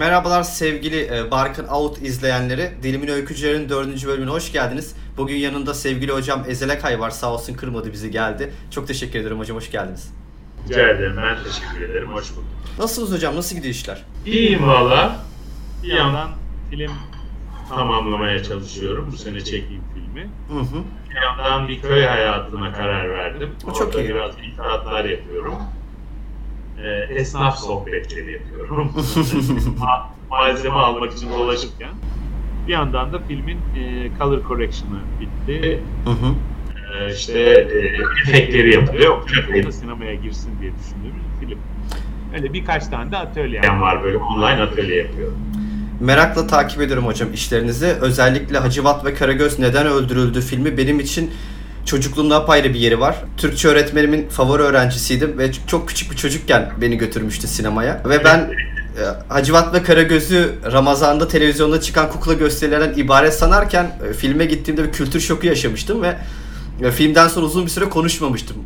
Merhabalar sevgili e, Barkın Out izleyenleri. Dilimin Öykücülerin 4. bölümüne hoş geldiniz. Bugün yanında sevgili hocam Ezel Akay var. Sağ olsun kırmadı bizi geldi. Çok teşekkür ederim hocam. Hoş geldiniz. Rica ederim. Ben teşekkür ederim. Hoş bulduk. Nasılsınız hocam? Nasıl gidiyor işler? İyiyim valla. Bir yandan film tamamlamaya çalışıyorum. Bu sene çektiğim filmi. Hı hı. Bir yandan bir köy hayatına karar verdim. Bu çok Orada iyi. biraz itaatlar yapıyorum. Ee, esnaf sohbetleri yapıyorum. Ma- Malzeme almak için dolaşırken. Bir yandan da filmin e, color correction'ı bitti. Hı hı. Ee, işte e, efektleri yapılıyor. Sinemaya girsin diye düşündüğümüz film. Öyle birkaç tane de atölyem var böyle online atölye yapıyorum. Merakla takip ediyorum hocam işlerinizi. Özellikle Hacivat ve Karagöz Neden Öldürüldü filmi benim için çocukluğumda apayrı bir yeri var. Türkçe öğretmenimin favori öğrencisiydim ve çok küçük bir çocukken beni götürmüştü sinemaya. Ve ben e, Hacivat ve Karagöz'ü Ramazan'da televizyonda çıkan kukla gösterilerden ibaret sanarken e, filme gittiğimde bir kültür şoku yaşamıştım ve e, filmden sonra uzun bir süre konuşmamıştım.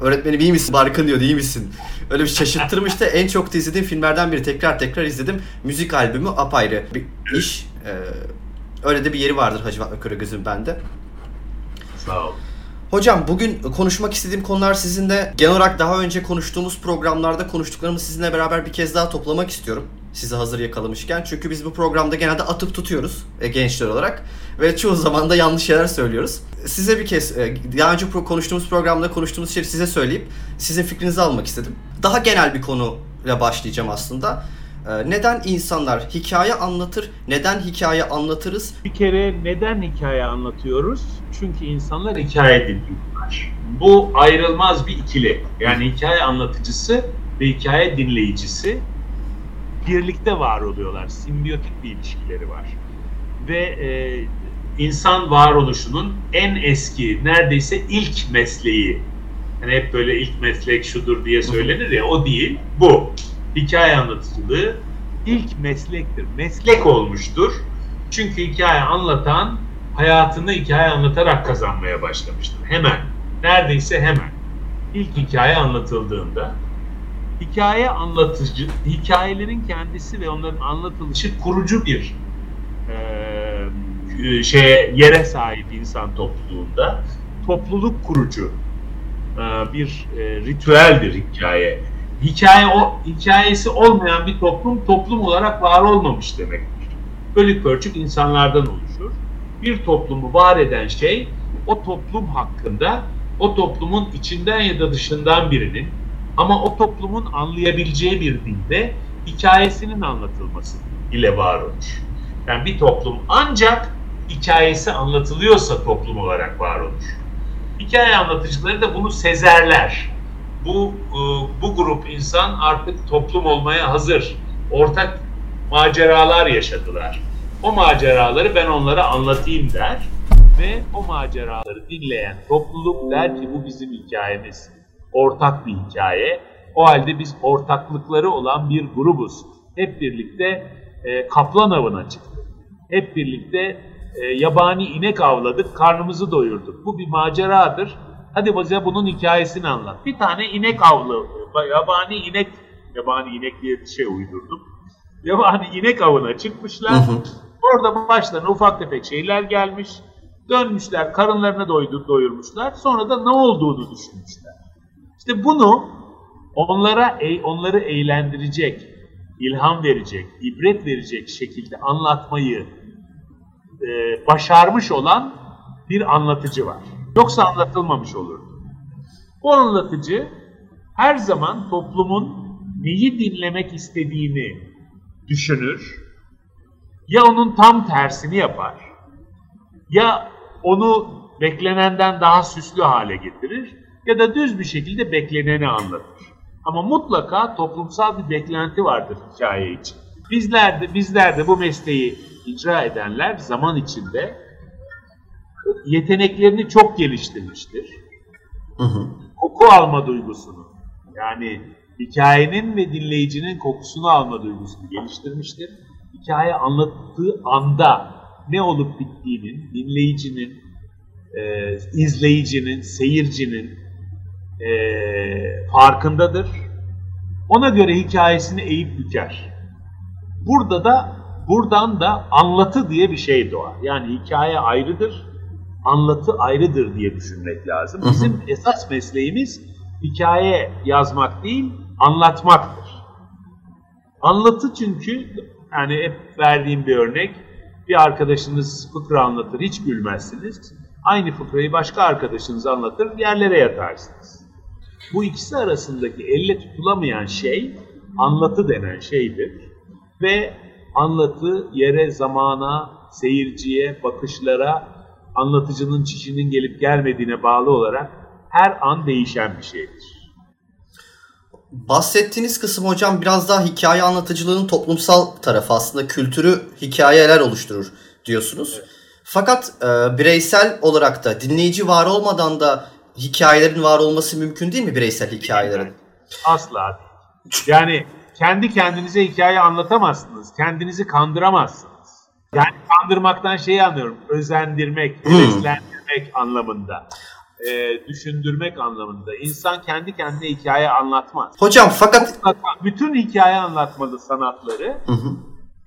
Öğretmenim iyi misin? Barkın diyordu iyi misin? Öyle bir şaşırttırmıştı. en çok da izlediğim filmlerden biri. Tekrar tekrar izledim. Müzik albümü apayrı bir iş. Öyle de bir yeri vardır Hacivat ve Karagöz'ün bende. Sağ olun. Hocam bugün konuşmak istediğim konular sizinle genel olarak daha önce konuştuğumuz programlarda konuştuklarımı sizinle beraber bir kez daha toplamak istiyorum. Sizi hazır yakalamışken. Çünkü biz bu programda genelde atıp tutuyoruz e, gençler olarak. Ve çoğu zaman da yanlış şeyler söylüyoruz. Size bir kez e, daha önce pro- konuştuğumuz programda konuştuğumuz şeyi size söyleyip sizin fikrinizi almak istedim. Daha genel bir konuyla başlayacağım aslında. E, Neden insanlar hikaye anlatır? Neden hikaye anlatırız? Bir kere neden hikaye anlatıyoruz? Çünkü insanlar hikaye hikaye dinliyorlar. Bu ayrılmaz bir ikili. Yani hikaye anlatıcısı ve hikaye dinleyicisi birlikte var oluyorlar. Simbiyotik bir ilişkileri var. Ve e, insan varoluşunun en eski, neredeyse ilk mesleği. Hani hep böyle ilk meslek şudur diye söylenir ya, o değil, bu. Hikaye anlatıcılığı ilk meslektir. Meslek olmuştur. Çünkü hikaye anlatan hayatını hikaye anlatarak kazanmaya başlamıştır. Hemen, neredeyse hemen. İlk hikaye anlatıldığında hikaye anlatıcı, hikayelerin kendisi ve onların anlatılışı kurucu bir eee şeye yere sahip insan topluluğunda topluluk kurucu eee, bir eee, ritüeldir hikaye. Hikaye o hikayesi olmayan bir toplum toplum olarak var olmamış demektir. Bölük pörçük insanlardan oluşur. Bir toplumu var eden şey o toplum hakkında o toplumun içinden ya da dışından birinin ama o toplumun anlayabileceği bir dilde hikayesinin anlatılması ile var olur. Yani bir toplum ancak hikayesi anlatılıyorsa toplum olarak var olur. Hikaye anlatıcıları da bunu sezerler. Bu e, bu grup insan artık toplum olmaya hazır. Ortak maceralar yaşadılar. O maceraları ben onlara anlatayım der ve o maceraları dinleyen topluluk der ki bu bizim hikayemiz. Ortak bir hikaye. O halde biz ortaklıkları olan bir grubuz. Hep birlikte e, kaplan avına çıktık. Hep birlikte e, yabani inek avladık, karnımızı doyurduk. Bu bir maceradır. Hadi bize bunun hikayesini anlat. Bir tane inek avlı, yabani inek, yabani inek diye bir şey uydurdum. Yabani inek avına çıkmışlar. Hı hı. Orada başlarına ufak tefek şeyler gelmiş. Dönmüşler, karınlarını doydu, doyurmuşlar. Sonra da ne olduğunu düşünmüşler. İşte bunu onlara onları eğlendirecek, ilham verecek, ibret verecek şekilde anlatmayı e, başarmış olan bir anlatıcı var. Yoksa anlatılmamış olurdu. Bu anlatıcı her zaman toplumun neyi dinlemek istediğini düşünür. Ya onun tam tersini yapar. Ya onu beklenenden daha süslü hale getirir ya da düz bir şekilde bekleneni anlatır. Ama mutlaka toplumsal bir beklenti vardır hikaye için. Bizler de, bizler de bu mesleği icra edenler zaman içinde yeteneklerini çok geliştirmiştir. Hı hı. Koku alma duygusunu yani hikayenin ve dinleyicinin kokusunu alma duygusunu geliştirmiştir. Hikaye anlattığı anda ne olup bittiğinin, dinleyicinin, e, izleyicinin, seyircinin e, farkındadır. Ona göre hikayesini eğip büker. Burada da buradan da anlatı diye bir şey doğar. Yani hikaye ayrıdır, anlatı ayrıdır diye düşünmek lazım. Bizim esas mesleğimiz hikaye yazmak değil, anlatmaktır. Anlatı çünkü yani hep verdiğim bir örnek bir arkadaşınız fıkra anlatır hiç gülmezsiniz. Aynı fıkrayı başka arkadaşınız anlatır yerlere yatarsınız. Bu ikisi arasındaki elle tutulamayan şey anlatı denen şeydir. Ve anlatı yere, zamana, seyirciye, bakışlara, anlatıcının çişinin gelip gelmediğine bağlı olarak her an değişen bir şeydir. Bahsettiğiniz kısım hocam biraz daha hikaye anlatıcılığının toplumsal tarafı aslında kültürü hikayeler oluşturur diyorsunuz. Evet. Fakat e, bireysel olarak da dinleyici var olmadan da hikayelerin var olması mümkün değil mi bireysel hikayelerin? Asla. Yani kendi kendinize hikaye anlatamazsınız. Kendinizi kandıramazsınız. Yani kandırmaktan şeyi anlıyorum. Özendirmek, hmm. heveslendirmek anlamında e, düşündürmek anlamında. İnsan kendi kendine hikaye anlatmaz. Hocam fakat... Bütün hikaye anlatmalı sanatları hı hı.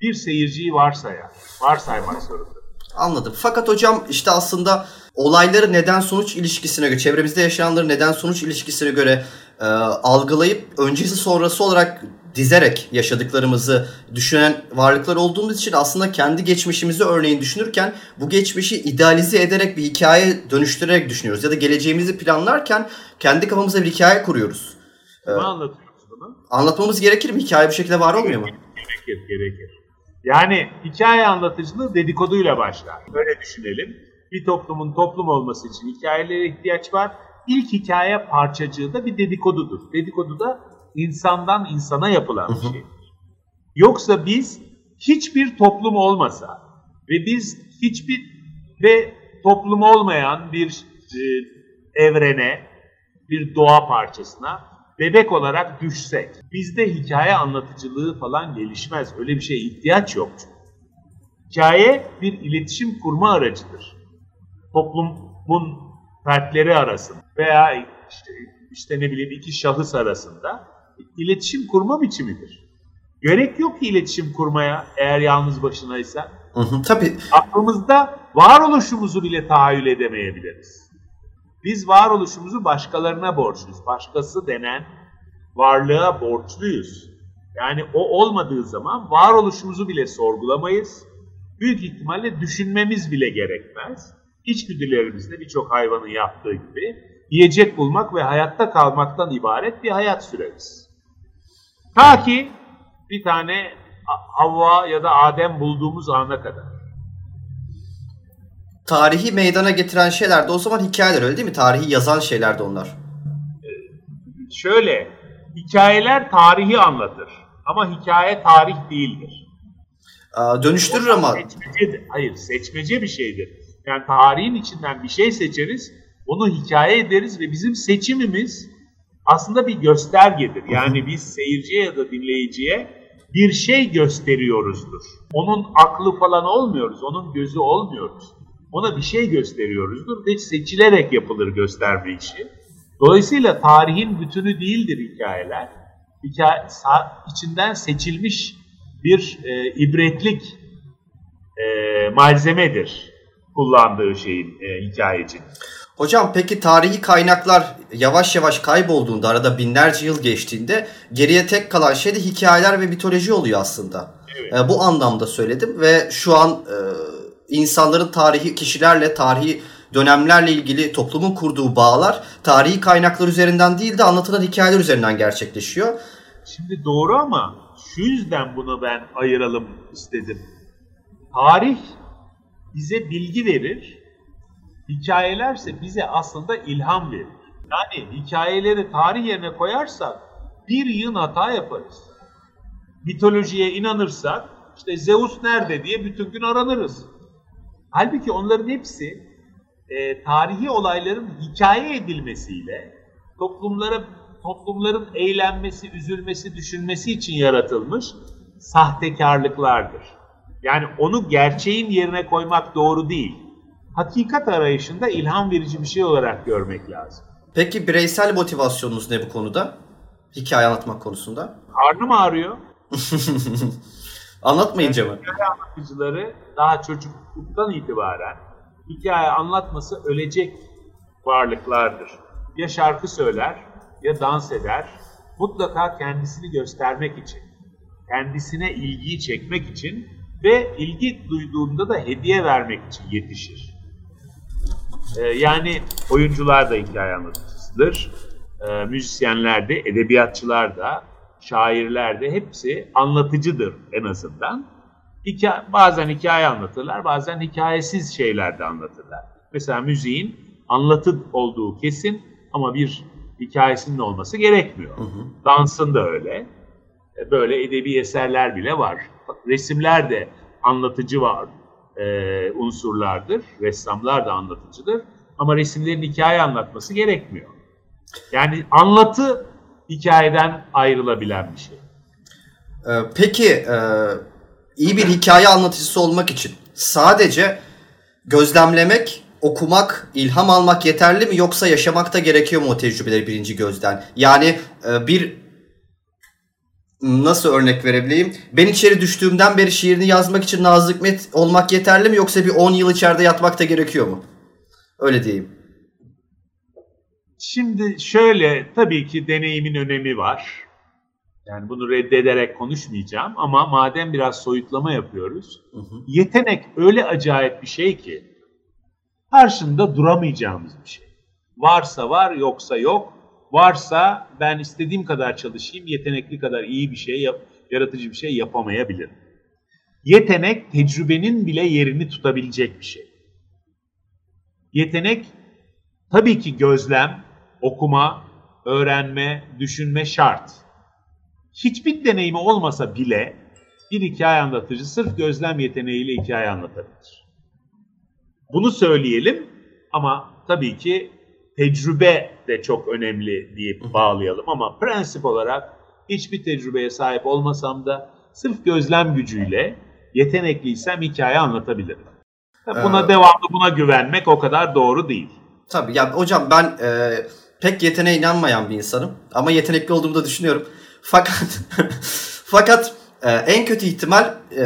bir seyirciyi varsayar. Varsaymak zorunda. Anladım. Fakat hocam işte aslında olayları neden sonuç ilişkisine göre, çevremizde yaşananları neden sonuç ilişkisine göre e, algılayıp öncesi sonrası olarak dizerek yaşadıklarımızı düşünen varlıklar olduğumuz için aslında kendi geçmişimizi örneğin düşünürken bu geçmişi idealize ederek bir hikaye dönüştürerek düşünüyoruz. Ya da geleceğimizi planlarken kendi kafamızda bir hikaye kuruyoruz. Ne ee, anlatıyoruz bunu? Anlatmamız gerekir mi? Hikaye bir şekilde var olmuyor mu? Gerekir, gerekir. Yani hikaye anlatıcılığı dedikoduyla başlar. Böyle düşünelim. Bir toplumun toplum olması için hikayelere ihtiyaç var. İlk hikaye parçacığı da bir dedikodudur. Dedikodu da insandan insana yapılan bir şey. Yoksa biz hiçbir toplum olmasa ve biz hiçbir ve toplum olmayan bir e, evrene, bir doğa parçasına bebek olarak düşsek, bizde hikaye anlatıcılığı falan gelişmez. Öyle bir şeye ihtiyaç yok. Hikaye bir iletişim kurma aracıdır. Toplumun fertleri arasında veya işte, işte ne bileyim iki şahıs arasında iletişim kurma biçimidir. Gerek yok ki iletişim kurmaya eğer yalnız başınaysa. Hı hı, tabii. Aklımızda varoluşumuzu bile tahayyül edemeyebiliriz. Biz varoluşumuzu başkalarına borçluyuz. Başkası denen varlığa borçluyuz. Yani o olmadığı zaman varoluşumuzu bile sorgulamayız. Büyük ihtimalle düşünmemiz bile gerekmez. İçgüdülerimizde birçok hayvanın yaptığı gibi yiyecek bulmak ve hayatta kalmaktan ibaret bir hayat süreriz. Ta ki bir tane Havva ya da Adem bulduğumuz ana kadar. Tarihi meydana getiren şeyler de o zaman hikayeler öyle değil mi? Tarihi yazan şeyler de onlar. Ee, şöyle, hikayeler tarihi anlatır. Ama hikaye tarih değildir. Aa, dönüştürür ama. Seçmecedir. Hayır, seçmece bir şeydir. Yani tarihin içinden bir şey seçeriz, onu hikaye ederiz ve bizim seçimimiz aslında bir göstergedir. Yani biz seyirciye ya da dinleyiciye bir şey gösteriyoruzdur. Onun aklı falan olmuyoruz, onun gözü olmuyoruz. Ona bir şey gösteriyoruzdur ve seçilerek yapılır gösterme işi. Dolayısıyla tarihin bütünü değildir hikayeler. Hikaye, içinden seçilmiş bir e, ibretlik e, malzemedir kullandığı şeyin e, hikayecinin. Hocam peki tarihi kaynaklar yavaş yavaş kaybolduğunda arada binlerce yıl geçtiğinde geriye tek kalan şey de hikayeler ve mitoloji oluyor aslında. Evet. E, bu anlamda söyledim ve şu an e, insanların tarihi kişilerle tarihi dönemlerle ilgili toplumun kurduğu bağlar tarihi kaynaklar üzerinden değil de anlatılan hikayeler üzerinden gerçekleşiyor. Şimdi doğru ama şu yüzden bunu ben ayıralım istedim. Tarih bize bilgi verir Hikayelerse bize aslında ilham verir. Yani hikayeleri tarih yerine koyarsak bir yığın hata yaparız. Mitolojiye inanırsak işte Zeus nerede diye bütün gün aranırız. Halbuki onların hepsi e, tarihi olayların hikaye edilmesiyle toplumlara toplumların eğlenmesi, üzülmesi, düşünmesi için yaratılmış sahtekarlıklardır. Yani onu gerçeğin yerine koymak doğru değil hakikat arayışında ilham verici bir şey olarak görmek lazım. Peki bireysel motivasyonunuz ne bu konuda? Hikaye anlatmak konusunda? Karnım ağrıyor. Anlatmayınca mı? Hikaye anlatıcıları daha çocukluktan itibaren hikaye anlatması ölecek varlıklardır. Ya şarkı söyler ya dans eder. Mutlaka kendisini göstermek için, kendisine ilgiyi çekmek için ve ilgi duyduğunda da hediye vermek için yetişir. Ee, yani oyuncular da hikaye anlatıcısıdır. Ee, müzisyenler de, edebiyatçılar da, şairler de hepsi anlatıcıdır en azından. Hikaye, bazen hikaye anlatırlar, bazen hikayesiz şeyler de anlatırlar. Mesela müziğin anlatı olduğu kesin ama bir hikayesinin olması gerekmiyor. Hı hı. Dansın da öyle. E, böyle edebi eserler bile var. Resimler de anlatıcı var e, unsurlardır. Ressamlar da anlatıcıdır. Ama resimlerin hikaye anlatması gerekmiyor. Yani anlatı hikayeden ayrılabilen bir şey. Ee, peki e, iyi bir hikaye anlatıcısı olmak için sadece gözlemlemek, okumak, ilham almak yeterli mi yoksa yaşamak da gerekiyor mu o tecrübeleri birinci gözden? Yani e, bir nasıl örnek verebileyim? Ben içeri düştüğümden beri şiirini yazmak için Nazım Hikmet olmak yeterli mi yoksa bir 10 yıl içeride yatmak da gerekiyor mu? Öyle diyeyim. Şimdi şöyle tabii ki deneyimin önemi var. Yani bunu reddederek konuşmayacağım ama madem biraz soyutlama yapıyoruz. Hı hı. Yetenek öyle acayip bir şey ki karşında duramayacağımız bir şey. Varsa var yoksa yok. Varsa ben istediğim kadar çalışayım, yetenekli kadar iyi bir şey, yaratıcı bir şey yapamayabilirim. Yetenek tecrübenin bile yerini tutabilecek bir şey. Yetenek tabii ki gözlem, okuma, öğrenme, düşünme şart. Hiçbir deneyimi olmasa bile bir hikaye anlatıcı sırf gözlem yeteneğiyle hikaye anlatabilir. Bunu söyleyelim ama tabii ki tecrübe de çok önemli deyip bağlayalım ama prensip olarak hiçbir tecrübeye sahip olmasam da sırf gözlem gücüyle yetenekliysem hikaye anlatabilirim. Buna ee, devamlı buna güvenmek o kadar doğru değil. Tabii ya hocam ben e, pek yeteneğe inanmayan bir insanım ama yetenekli olduğumu da düşünüyorum. Fakat fakat e, en kötü ihtimal e,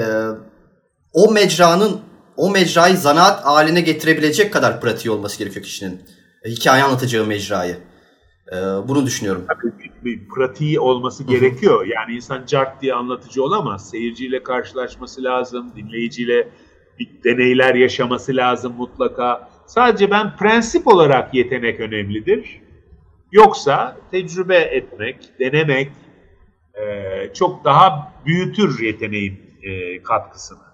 o mecranın o mecrayı zanaat haline getirebilecek kadar pratiği olması gerekiyor kişinin. E, hikaye anlatacağı mecrayı. E, bunu düşünüyorum. Tabii bir pratiği olması Hı-hı. gerekiyor. Yani insan cart diye anlatıcı olamaz. Seyirciyle karşılaşması lazım, dinleyiciyle bir deneyler yaşaması lazım mutlaka. Sadece ben prensip olarak yetenek önemlidir. Yoksa tecrübe etmek, denemek e, çok daha büyütür yeteneğin e, katkısını.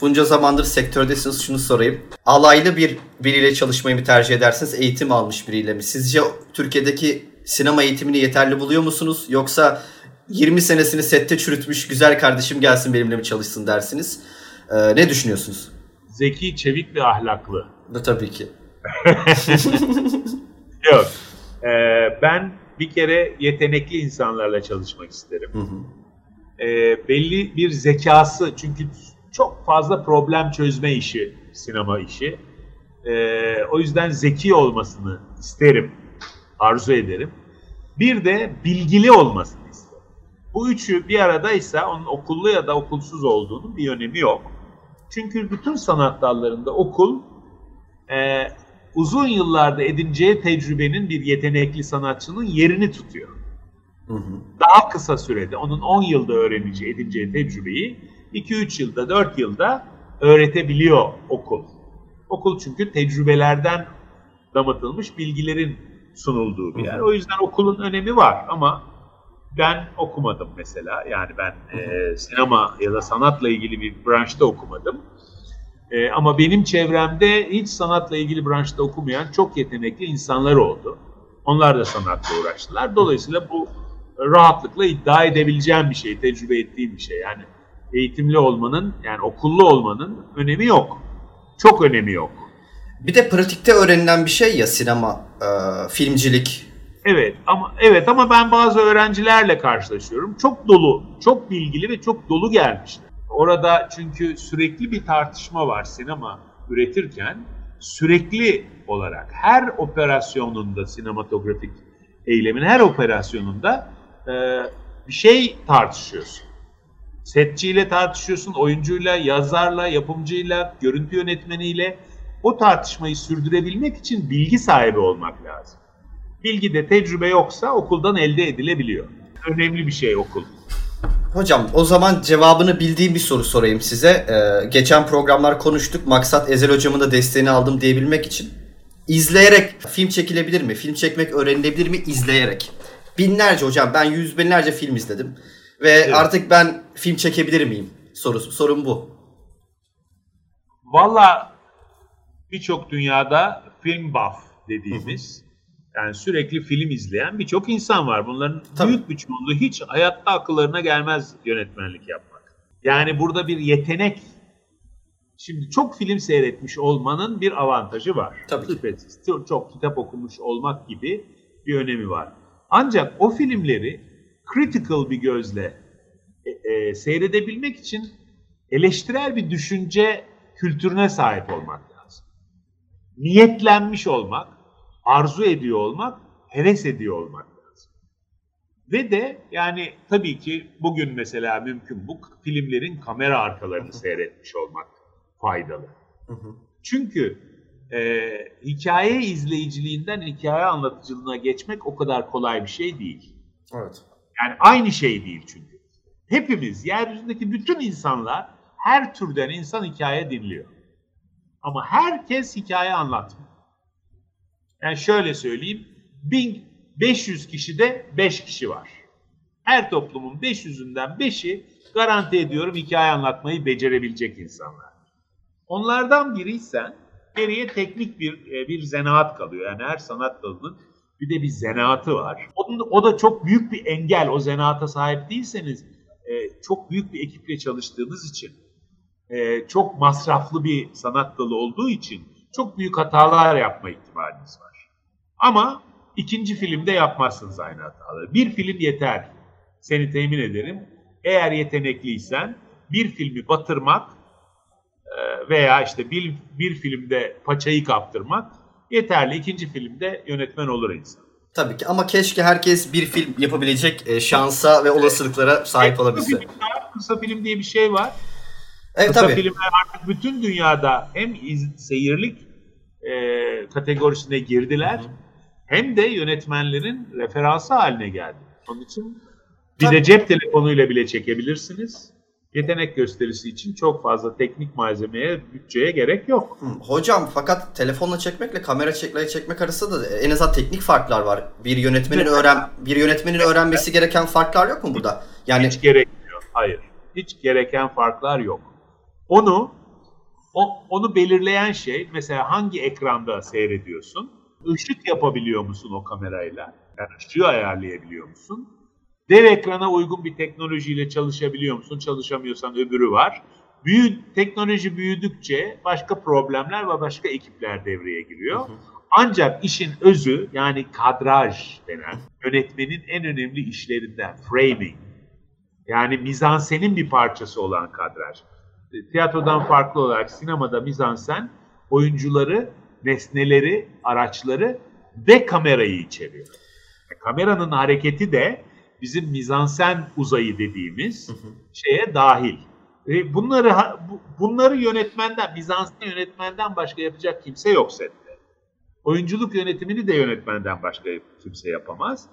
Bunca zamandır sektördesiniz şunu sorayım. Alaylı bir biriyle çalışmayı mı tercih edersiniz? Eğitim almış biriyle mi? Sizce Türkiye'deki sinema eğitimini yeterli buluyor musunuz? Yoksa 20 senesini sette çürütmüş güzel kardeşim gelsin benimle mi çalışsın dersiniz? Ee, ne düşünüyorsunuz? Zeki, çevik ve ahlaklı. Bu tabii ki. Yok. Ee, ben bir kere yetenekli insanlarla çalışmak isterim. Hı hı. Ee, belli bir zekası çünkü çok fazla problem çözme işi, sinema işi. Ee, o yüzden zeki olmasını isterim, arzu ederim. Bir de bilgili olmasını isterim. Bu üçü bir aradaysa onun okullu ya da okulsuz olduğunun bir önemi yok. Çünkü bütün sanat dallarında okul e, uzun yıllarda edineceği tecrübenin bir yetenekli sanatçının yerini tutuyor. Hı hı. Daha kısa sürede onun 10 yılda öğreneceği, edineceği tecrübeyi 2-3 yılda, 4 yılda öğretebiliyor okul. Okul çünkü tecrübelerden damatılmış bilgilerin sunulduğu bir yer. O yüzden okulun önemi var ama ben okumadım mesela. Yani ben e, sinema ya da sanatla ilgili bir branşta okumadım. E, ama benim çevremde hiç sanatla ilgili branşta okumayan çok yetenekli insanlar oldu. Onlar da sanatla uğraştılar. Dolayısıyla bu rahatlıkla iddia edebileceğim bir şey, tecrübe ettiğim bir şey. Yani eğitimli olmanın, yani okullu olmanın önemi yok. Çok önemi yok. Bir de pratikte öğrenilen bir şey ya sinema, e, filmcilik. Evet ama evet ama ben bazı öğrencilerle karşılaşıyorum. Çok dolu, çok bilgili ve çok dolu gelmişler. Orada çünkü sürekli bir tartışma var sinema üretirken sürekli olarak her operasyonunda sinematografik eylemin her operasyonunda e, bir şey tartışıyorsun Setçiyle tartışıyorsun, oyuncuyla, yazarla, yapımcıyla, görüntü yönetmeniyle. O tartışmayı sürdürebilmek için bilgi sahibi olmak lazım. Bilgi de tecrübe yoksa okuldan elde edilebiliyor. Önemli bir şey okul. Hocam o zaman cevabını bildiğim bir soru sorayım size. Ee, geçen programlar konuştuk. Maksat Ezel hocamın da desteğini aldım diyebilmek için. İzleyerek film çekilebilir mi? Film çekmek öğrenilebilir mi? İzleyerek. Binlerce hocam ben yüz binlerce film izledim. Ve evet. artık ben film çekebilir miyim? Sorusu. Sorun bu. Valla birçok dünyada film buff dediğimiz yani sürekli film izleyen birçok insan var. Bunların Tabii. büyük bir çoğunluğu hiç hayatta akıllarına gelmez yönetmenlik yapmak. Yani burada bir yetenek Şimdi çok film seyretmiş olmanın bir avantajı var. Tabii Şüphesiz. Çok, çok kitap okumuş olmak gibi bir önemi var. Ancak o filmleri critical bir gözle e, e, seyredebilmek için eleştirel bir düşünce kültürüne sahip olmak lazım. Niyetlenmiş olmak, arzu ediyor olmak, heves ediyor olmak lazım. Ve de yani tabii ki bugün mesela mümkün bu filmlerin kamera arkalarını seyretmiş olmak faydalı. Çünkü e, hikaye izleyiciliğinden hikaye anlatıcılığına geçmek o kadar kolay bir şey değil. Evet. Yani aynı şey değil çünkü. Hepimiz, yeryüzündeki bütün insanlar her türden insan hikaye dinliyor. Ama herkes hikaye anlatmıyor. Yani şöyle söyleyeyim, 1500 kişide 5 kişi var. Her toplumun 500'ünden 5'i garanti ediyorum hikaye anlatmayı becerebilecek insanlar. Onlardan biriysen geriye teknik bir e, bir zanaat kalıyor. Yani her sanat dalının bir de bir zanaatı var. O da çok büyük bir engel. O zanaata sahip değilseniz e, çok büyük bir ekiple çalıştığınız için e, çok masraflı bir sanat dalı olduğu için çok büyük hatalar yapma ihtimaliniz var. Ama ikinci filmde yapmazsınız aynı hataları. Bir film yeter. Seni temin ederim. Eğer yetenekliysen bir filmi batırmak e, veya işte bir, bir filmde paçayı kaptırmak yeterli. İkinci filmde yönetmen olur insan. Tabii ki ama keşke herkes bir film yapabilecek e, şansa ve olasılıklara sahip olabilse. Kısa film, kısa film diye bir şey var. Evet, kısa tabii. filmler artık bütün dünyada hem iz, seyirlik e, kategorisine girdiler. Hı hı hem de yönetmenlerin referansı haline geldi. Onun için bir Tabii. de cep telefonuyla bile çekebilirsiniz. Yetenek gösterisi için çok fazla teknik malzemeye, bütçeye gerek yok. Hocam fakat telefonla çekmekle kamera çekmeye çekmek arasında da en azından teknik farklar var. Bir yönetmenin öğren bir yönetmenin öğrenmesi gereken farklar yok mu burada? Yani hiç gerekmiyor. Hayır. Hiç gereken farklar yok. Onu o, onu belirleyen şey mesela hangi ekranda seyrediyorsun? Işık yapabiliyor musun o kamerayla? Yani ışığı ayarlayabiliyor musun? Dev ekrana uygun bir teknolojiyle çalışabiliyor musun? Çalışamıyorsan öbürü var. Büyü, teknoloji büyüdükçe başka problemler ve başka ekipler devreye giriyor. Ancak işin özü yani kadraj denen yönetmenin en önemli işlerinden framing. Yani mizansenin bir parçası olan kadraj. Tiyatrodan farklı olarak sinemada mizansen oyuncuları nesneleri, araçları ve kamerayı içeriyor. E, kameranın hareketi de bizim mizansen uzayı dediğimiz hı hı. şeye dahil. E, bunları bunları yönetmenden, mizansen yönetmenden başka yapacak kimse yok sette. Oyunculuk yönetimini de yönetmenden başka kimse yapamaz.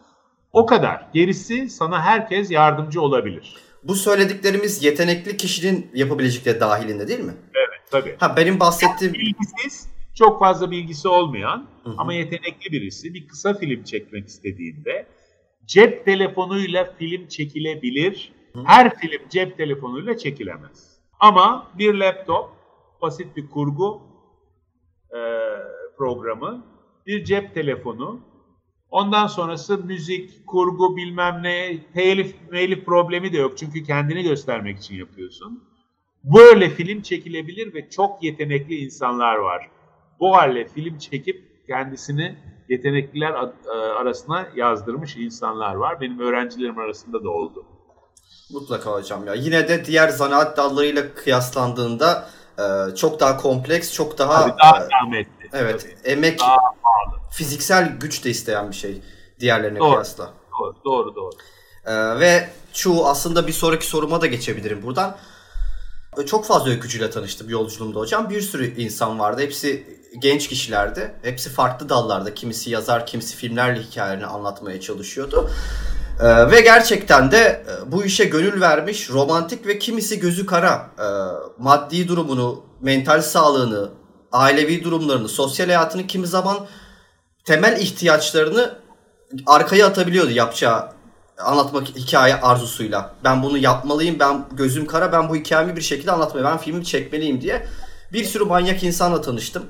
O kadar. Gerisi sana herkes yardımcı olabilir. Bu söylediklerimiz yetenekli kişinin yapabilecekleri dahilinde değil mi? Evet, tabii. Ha benim bahsettiğim bilgisiz çok fazla bilgisi olmayan hı hı. ama yetenekli birisi bir kısa film çekmek istediğinde cep telefonuyla film çekilebilir. Her film cep telefonuyla çekilemez. Ama bir laptop, basit bir kurgu e, programı, bir cep telefonu, ondan sonrası müzik, kurgu bilmem ne, telif, telif problemi de yok. Çünkü kendini göstermek için yapıyorsun. Böyle film çekilebilir ve çok yetenekli insanlar var bu halle film çekip kendisini yetenekliler e, arasına yazdırmış insanlar var. Benim öğrencilerim arasında da oldu. Mutlaka hocam ya. Yine de diğer zanaat dallarıyla kıyaslandığında e, çok daha kompleks, çok daha Tabii daha e, zahmetli. Evet, tabii. emek daha pahalı. fiziksel güç de isteyen bir şey diğerlerine doğru, kıyasla. Doğru, doğru, doğru. Ve çoğu aslında bir sonraki soruma da geçebilirim buradan. Çok fazla öykücüyle tanıştım yolculuğumda hocam. Bir sürü insan vardı. Hepsi genç kişilerdi. Hepsi farklı dallarda. Kimisi yazar, kimisi filmlerle hikayelerini anlatmaya çalışıyordu. Ee, ve gerçekten de e, bu işe gönül vermiş, romantik ve kimisi gözü kara, e, maddi durumunu, mental sağlığını, ailevi durumlarını, sosyal hayatını kimi zaman temel ihtiyaçlarını arkaya atabiliyordu yapacağı anlatmak hikaye arzusuyla. Ben bunu yapmalıyım, ben gözüm kara, ben bu hikayemi bir şekilde anlatmalıyım, ben filmi çekmeliyim diye bir sürü manyak insanla tanıştım.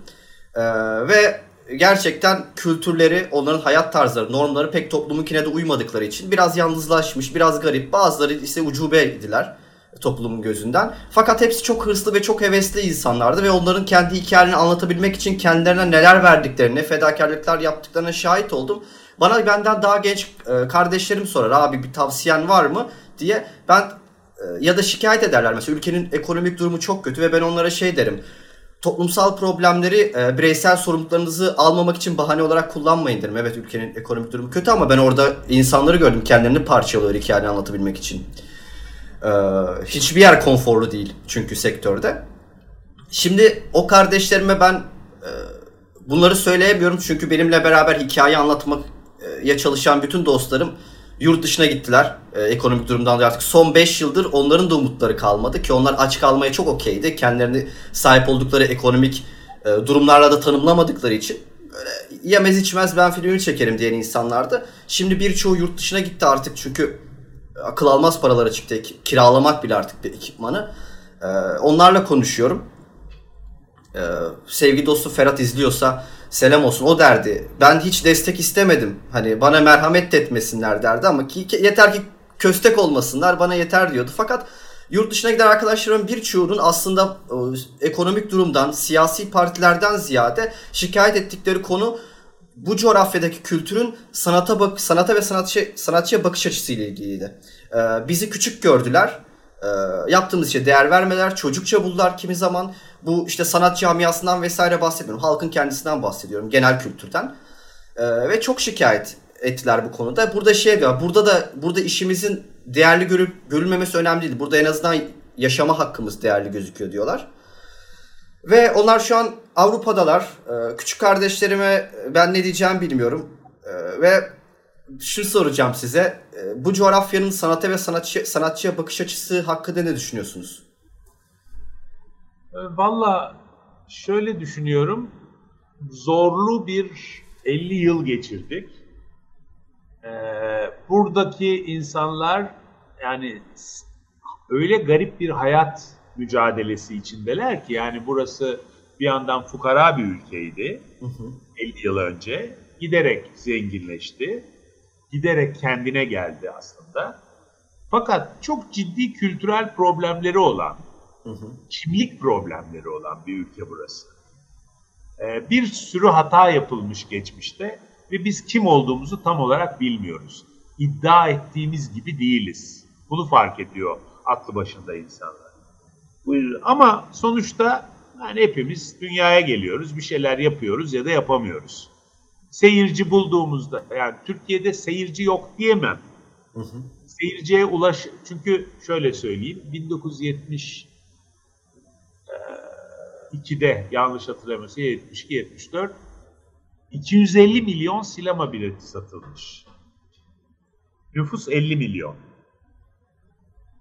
Ee, ve gerçekten kültürleri, onların hayat tarzları, normları pek toplumunkine de uymadıkları için biraz yalnızlaşmış, biraz garip. Bazıları ise ucubeydiler toplumun gözünden. Fakat hepsi çok hırslı ve çok hevesli insanlardı ve onların kendi hikayelerini anlatabilmek için kendilerine neler verdiklerini, fedakarlıklar yaptıklarına şahit oldum. Bana benden daha genç e, kardeşlerim sorar abi bir tavsiyen var mı diye. Ben e, ya da şikayet ederler mesela ülkenin ekonomik durumu çok kötü ve ben onlara şey derim toplumsal problemleri e, bireysel sorumluluklarınızı almamak için bahane olarak kullanmayın derim. Evet ülkenin ekonomik durumu kötü ama ben orada insanları gördüm kendilerini parçalıyor hikayeni anlatabilmek için. E, hiçbir yer konforlu değil çünkü sektörde. Şimdi o kardeşlerime ben e, bunları söyleyemiyorum çünkü benimle beraber hikaye anlatmaya çalışan bütün dostlarım yurt dışına gittiler. E, ekonomik durumdan dolayı artık son 5 yıldır onların da umutları kalmadı ki onlar aç kalmaya çok okeydi. Kendilerini sahip oldukları ekonomik e, durumlarla da tanımlamadıkları için böyle yemez içmez ben filmimi çekerim diyen insanlardı. Şimdi birçoğu yurt dışına gitti artık çünkü akıl almaz paralara çıktı. Kiralamak bile artık bir ekipmanı. E, onlarla konuşuyorum. E, sevgi dostu Ferhat izliyorsa selam olsun o derdi. Ben hiç destek istemedim. Hani bana merhamet etmesinler derdi ama ki yeter ki köstek olmasınlar bana yeter diyordu. Fakat yurt dışına giden arkadaşlarımın birçoğunun aslında ekonomik durumdan, siyasi partilerden ziyade şikayet ettikleri konu bu coğrafyadaki kültürün sanata bak sanata ve sanatçı sanatçıya bakış açısıyla ilgiliydi. Ee, bizi küçük gördüler. Ee, yaptığımız işe değer vermeler, çocukça buldular kimi zaman. Bu işte sanat camiasından vesaire bahsetmiyorum. Halkın kendisinden bahsediyorum. Genel kültürden. Ee, ve çok şikayet ettiler bu konuda. Burada şey diyor. Burada da burada işimizin değerli görüp görülmemesi önemli değil. Burada en azından yaşama hakkımız değerli gözüküyor diyorlar. Ve onlar şu an Avrupa'dalar. Ee, küçük kardeşlerime ben ne diyeceğimi bilmiyorum. Ee, ve şunu soracağım size. Ee, bu coğrafyanın sanata ve sanatçı, sanatçıya bakış açısı hakkında ne düşünüyorsunuz? Ee, Valla şöyle düşünüyorum. Zorlu bir 50 yıl geçirdik. Ee, buradaki insanlar yani öyle garip bir hayat mücadelesi içindeler ki yani burası bir yandan fukara bir ülkeydi hı hı. 50 yıl önce. Giderek zenginleşti. Giderek kendine geldi aslında. Fakat çok ciddi kültürel problemleri olan Hı hı. Kimlik problemleri olan bir ülke burası. Ee, bir sürü hata yapılmış geçmişte ve biz kim olduğumuzu tam olarak bilmiyoruz. İddia ettiğimiz gibi değiliz. Bunu fark ediyor aklı başında insanlar. Ama sonuçta yani hepimiz dünyaya geliyoruz, bir şeyler yapıyoruz ya da yapamıyoruz. Seyirci bulduğumuzda, yani Türkiye'de seyirci yok diyemem. Hı hı. Seyirciye ulaş, çünkü şöyle söyleyeyim, 1970 2'de yanlış hatırlamıyorsam 72-74 250 milyon sinema bileti satılmış. Nüfus 50 milyon.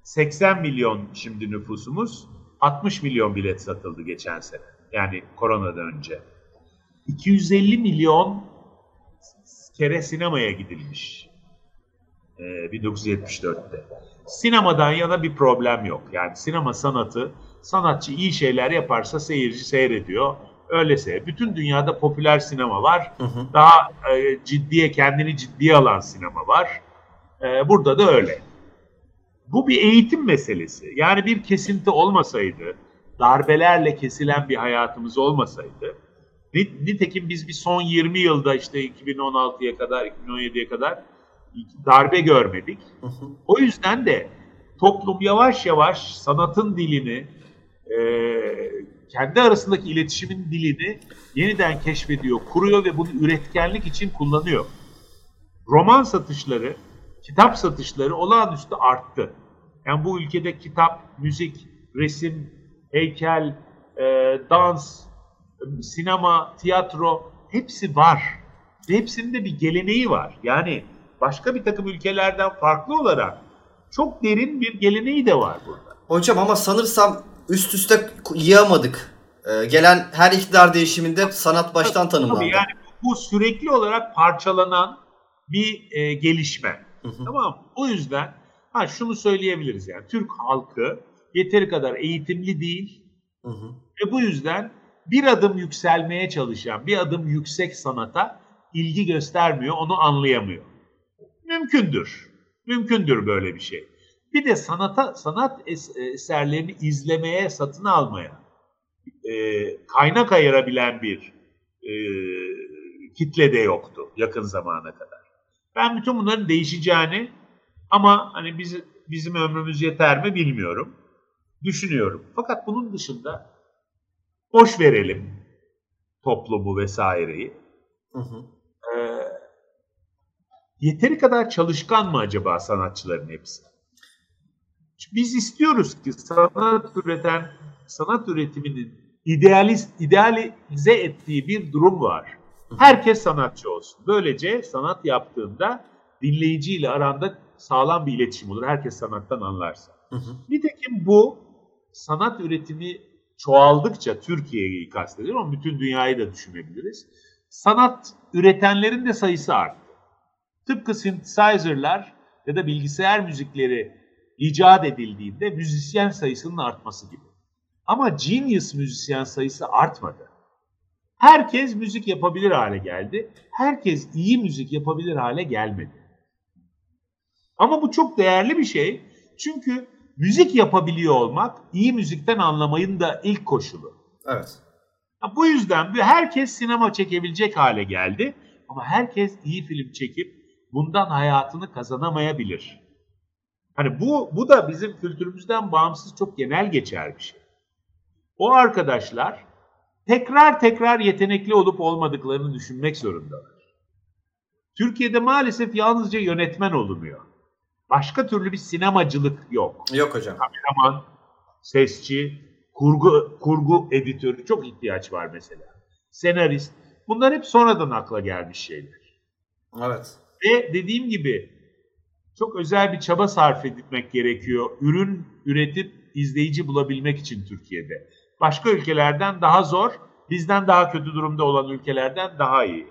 80 milyon şimdi nüfusumuz. 60 milyon bilet satıldı geçen sene. Yani koronadan önce. 250 milyon kere sinemaya gidilmiş. Ee, 1974'te. Sinemadan yana bir problem yok. Yani sinema sanatı sanatçı iyi şeyler yaparsa seyirci seyrediyor. Öylese bütün dünyada popüler sinema var. Hı hı. Daha e, ciddiye kendini ciddiye alan sinema var. E, burada da öyle. Bu bir eğitim meselesi. Yani bir kesinti olmasaydı, darbelerle kesilen bir hayatımız olmasaydı, nitekim biz bir son 20 yılda işte 2016'ya kadar, 2017'ye kadar darbe görmedik. Hı hı. O yüzden de toplum yavaş yavaş sanatın dilini, e, kendi arasındaki iletişimin dilini yeniden keşfediyor, kuruyor ve bunu üretkenlik için kullanıyor. Roman satışları kitap satışları olağanüstü arttı. Yani bu ülkede kitap, müzik, resim, heykel, e, dans, sinema, tiyatro hepsi var. Ve de bir geleneği var. Yani başka bir takım ülkelerden farklı olarak çok derin bir geleneği de var burada. Hocam ama sanırsam üst üste yığamadık. Ee, gelen her iktidar değişiminde sanat baştan tanımlandı. Tabii yani bu sürekli olarak parçalanan bir e, gelişme. Hı hı. Tamam O yüzden ha şunu söyleyebiliriz yani Türk halkı yeteri kadar eğitimli değil. Hı hı. Ve bu yüzden bir adım yükselmeye çalışan, bir adım yüksek sanata ilgi göstermiyor, onu anlayamıyor. Mümkündür. Mümkündür böyle bir şey. Bir de sanata sanat eserlerini izlemeye, satın almaya e, kaynak ayırabilen bir e, kitle de yoktu yakın zamana kadar. Ben bütün bunların değişeceğini ama hani biz, bizim ömrümüz yeter mi bilmiyorum. Düşünüyorum. Fakat bunun dışında boş verelim toplumu vesaireyi. Hı hı. Ee, yeteri kadar çalışkan mı acaba sanatçıların hepsi? Biz istiyoruz ki sanat üreten, sanat üretiminin idealist, idealize ettiği bir durum var. Herkes sanatçı olsun. Böylece sanat yaptığında dinleyiciyle aranda sağlam bir iletişim olur. Herkes sanattan anlarsa. Hı hı. Nitekim bu sanat üretimi çoğaldıkça Türkiye'yi kastediyorum ama bütün dünyayı da düşünebiliriz. Sanat üretenlerin de sayısı arttı. Tıpkı synthesizer'lar ya da bilgisayar müzikleri icat edildiğinde müzisyen sayısının artması gibi. Ama genius müzisyen sayısı artmadı. Herkes müzik yapabilir hale geldi. Herkes iyi müzik yapabilir hale gelmedi. Ama bu çok değerli bir şey. Çünkü müzik yapabiliyor olmak iyi müzikten anlamayın da ilk koşulu. Evet. Bu yüzden herkes sinema çekebilecek hale geldi. Ama herkes iyi film çekip bundan hayatını kazanamayabilir. Hani bu, bu da bizim kültürümüzden bağımsız çok genel geçer bir şey. O arkadaşlar tekrar tekrar yetenekli olup olmadıklarını düşünmek zorundalar. Türkiye'de maalesef yalnızca yönetmen olunuyor. Başka türlü bir sinemacılık yok. Yok hocam. Kameraman, sesçi, kurgu kurgu editörü çok ihtiyaç var mesela. Senarist. Bunlar hep sonradan akla gelmiş şeyler. Evet. Ve dediğim gibi çok özel bir çaba sarf etmek gerekiyor. Ürün üretip izleyici bulabilmek için Türkiye'de başka ülkelerden daha zor, bizden daha kötü durumda olan ülkelerden daha iyi.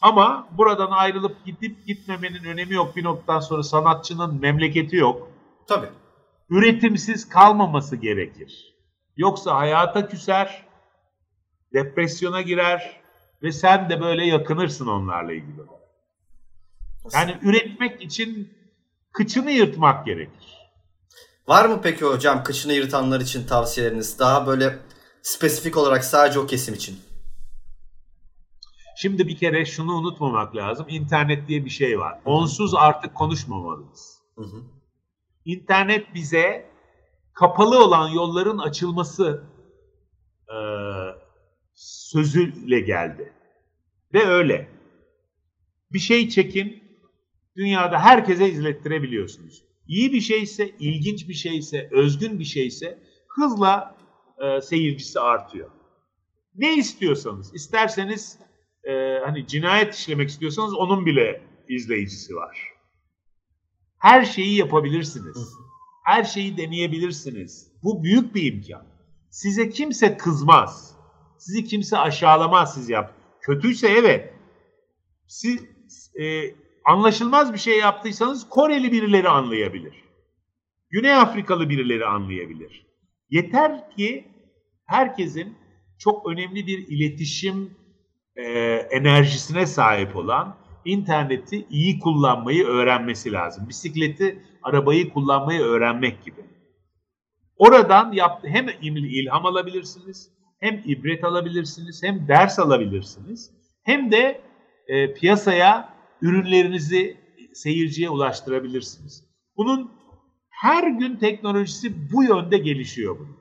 Ama buradan ayrılıp gidip gitmemenin önemi yok. Bir noktadan sonra sanatçının memleketi yok. Tabii. Üretimsiz kalmaması gerekir. Yoksa hayata küser, depresyona girer ve sen de böyle yakınırsın onlarla ilgili. Yani üretmek için kıçını yırtmak gerekir. Var mı peki hocam kışını yırtanlar için tavsiyeleriniz? Daha böyle spesifik olarak sadece o kesim için. Şimdi bir kere şunu unutmamak lazım. İnternet diye bir şey var. Onsuz artık konuşmamalıyız. Hı hı. İnternet bize kapalı olan yolların açılması e, sözüyle geldi. Ve öyle. Bir şey çekin, dünyada herkese izlettirebiliyorsunuz iyi bir şeyse, ilginç bir şeyse, özgün bir şeyse hızla e, seyircisi artıyor. Ne istiyorsanız, isterseniz e, hani cinayet işlemek istiyorsanız onun bile izleyicisi var. Her şeyi yapabilirsiniz. Her şeyi deneyebilirsiniz. Bu büyük bir imkan. Size kimse kızmaz. Sizi kimse aşağılamaz siz yap. Kötüyse evet. Siz e, anlaşılmaz bir şey yaptıysanız Koreli birileri anlayabilir. Güney Afrikalı birileri anlayabilir. Yeter ki herkesin çok önemli bir iletişim e, enerjisine sahip olan interneti iyi kullanmayı öğrenmesi lazım. Bisikleti, arabayı kullanmayı öğrenmek gibi. Oradan yap, hem ilham alabilirsiniz, hem ibret alabilirsiniz, hem ders alabilirsiniz, hem de e, piyasaya ürünlerinizi seyirciye ulaştırabilirsiniz. Bunun her gün teknolojisi bu yönde gelişiyor bunun.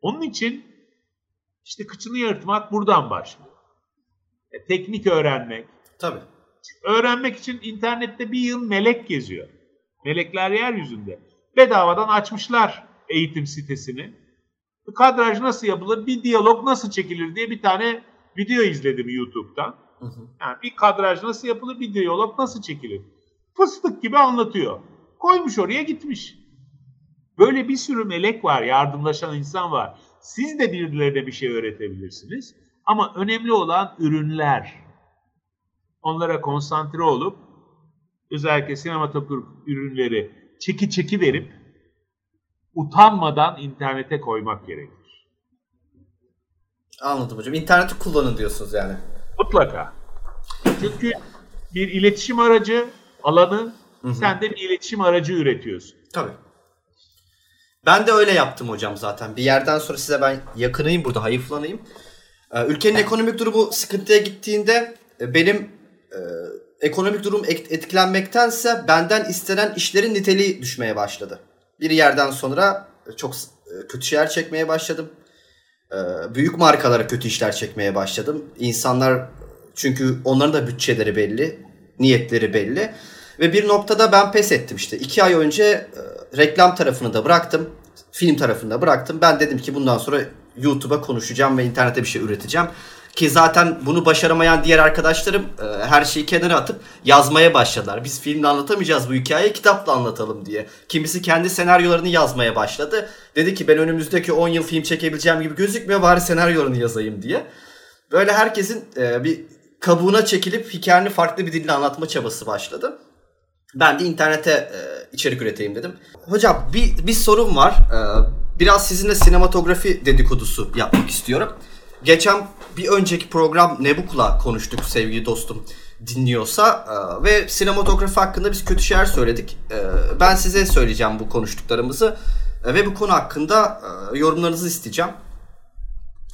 Onun için işte kıçını yırtmak buradan başlıyor. E, teknik öğrenmek, Tabii. öğrenmek için internette bir yıl melek geziyor. Melekler yeryüzünde. Bedavadan açmışlar eğitim sitesini. Kadraj nasıl yapılır, bir diyalog nasıl çekilir diye bir tane video izledim YouTube'dan. Yani bir kadraj nasıl yapılır, bir diyalog nasıl çekilir. Fıstık gibi anlatıyor. Koymuş oraya gitmiş. Böyle bir sürü melek var, yardımlaşan insan var. Siz de birilerine bir şey öğretebilirsiniz. Ama önemli olan ürünler. Onlara konsantre olup özellikle sinematograf ürünleri çeki çeki verip utanmadan internete koymak gerekir. Anladım hocam. İnterneti kullanın diyorsunuz yani. Mutlaka. Çünkü bir iletişim aracı alanı Hı-hı. sen de bir iletişim aracı üretiyorsun. Tabii. Ben de öyle yaptım hocam zaten. Bir yerden sonra size ben yakınayım burada, hayıflanayım. Ee, ülkenin ekonomik durumu sıkıntıya gittiğinde e, benim e, ekonomik durum etkilenmektense benden istenen işlerin niteliği düşmeye başladı. Bir yerden sonra çok e, kötü şeyler çekmeye başladım. Büyük markalara kötü işler çekmeye başladım. İnsanlar çünkü onların da bütçeleri belli, niyetleri belli. Ve bir noktada ben pes ettim işte. İki ay önce reklam tarafını da bıraktım. Film tarafını da bıraktım. Ben dedim ki bundan sonra YouTube'a konuşacağım ve internete bir şey üreteceğim. Ki zaten bunu başaramayan diğer arkadaşlarım e, her şeyi kenara atıp yazmaya başladılar. Biz filmle anlatamayacağız bu hikayeyi kitapla anlatalım diye. Kimisi kendi senaryolarını yazmaya başladı. Dedi ki ben önümüzdeki 10 yıl film çekebileceğim gibi gözükmüyor bari senaryolarını yazayım diye. Böyle herkesin e, bir kabuğuna çekilip hikayeni farklı bir dille anlatma çabası başladı. Ben de internete e, içerik üreteyim dedim. Hocam bir, bir sorum var. E, biraz sizinle sinematografi dedikodusu yapmak istiyorum. Geçen bir önceki program Nebuk'la konuştuk sevgili dostum dinliyorsa e, ve sinematografi hakkında biz kötü şeyler söyledik. E, ben size söyleyeceğim bu konuştuklarımızı e, ve bu konu hakkında e, yorumlarınızı isteyeceğim.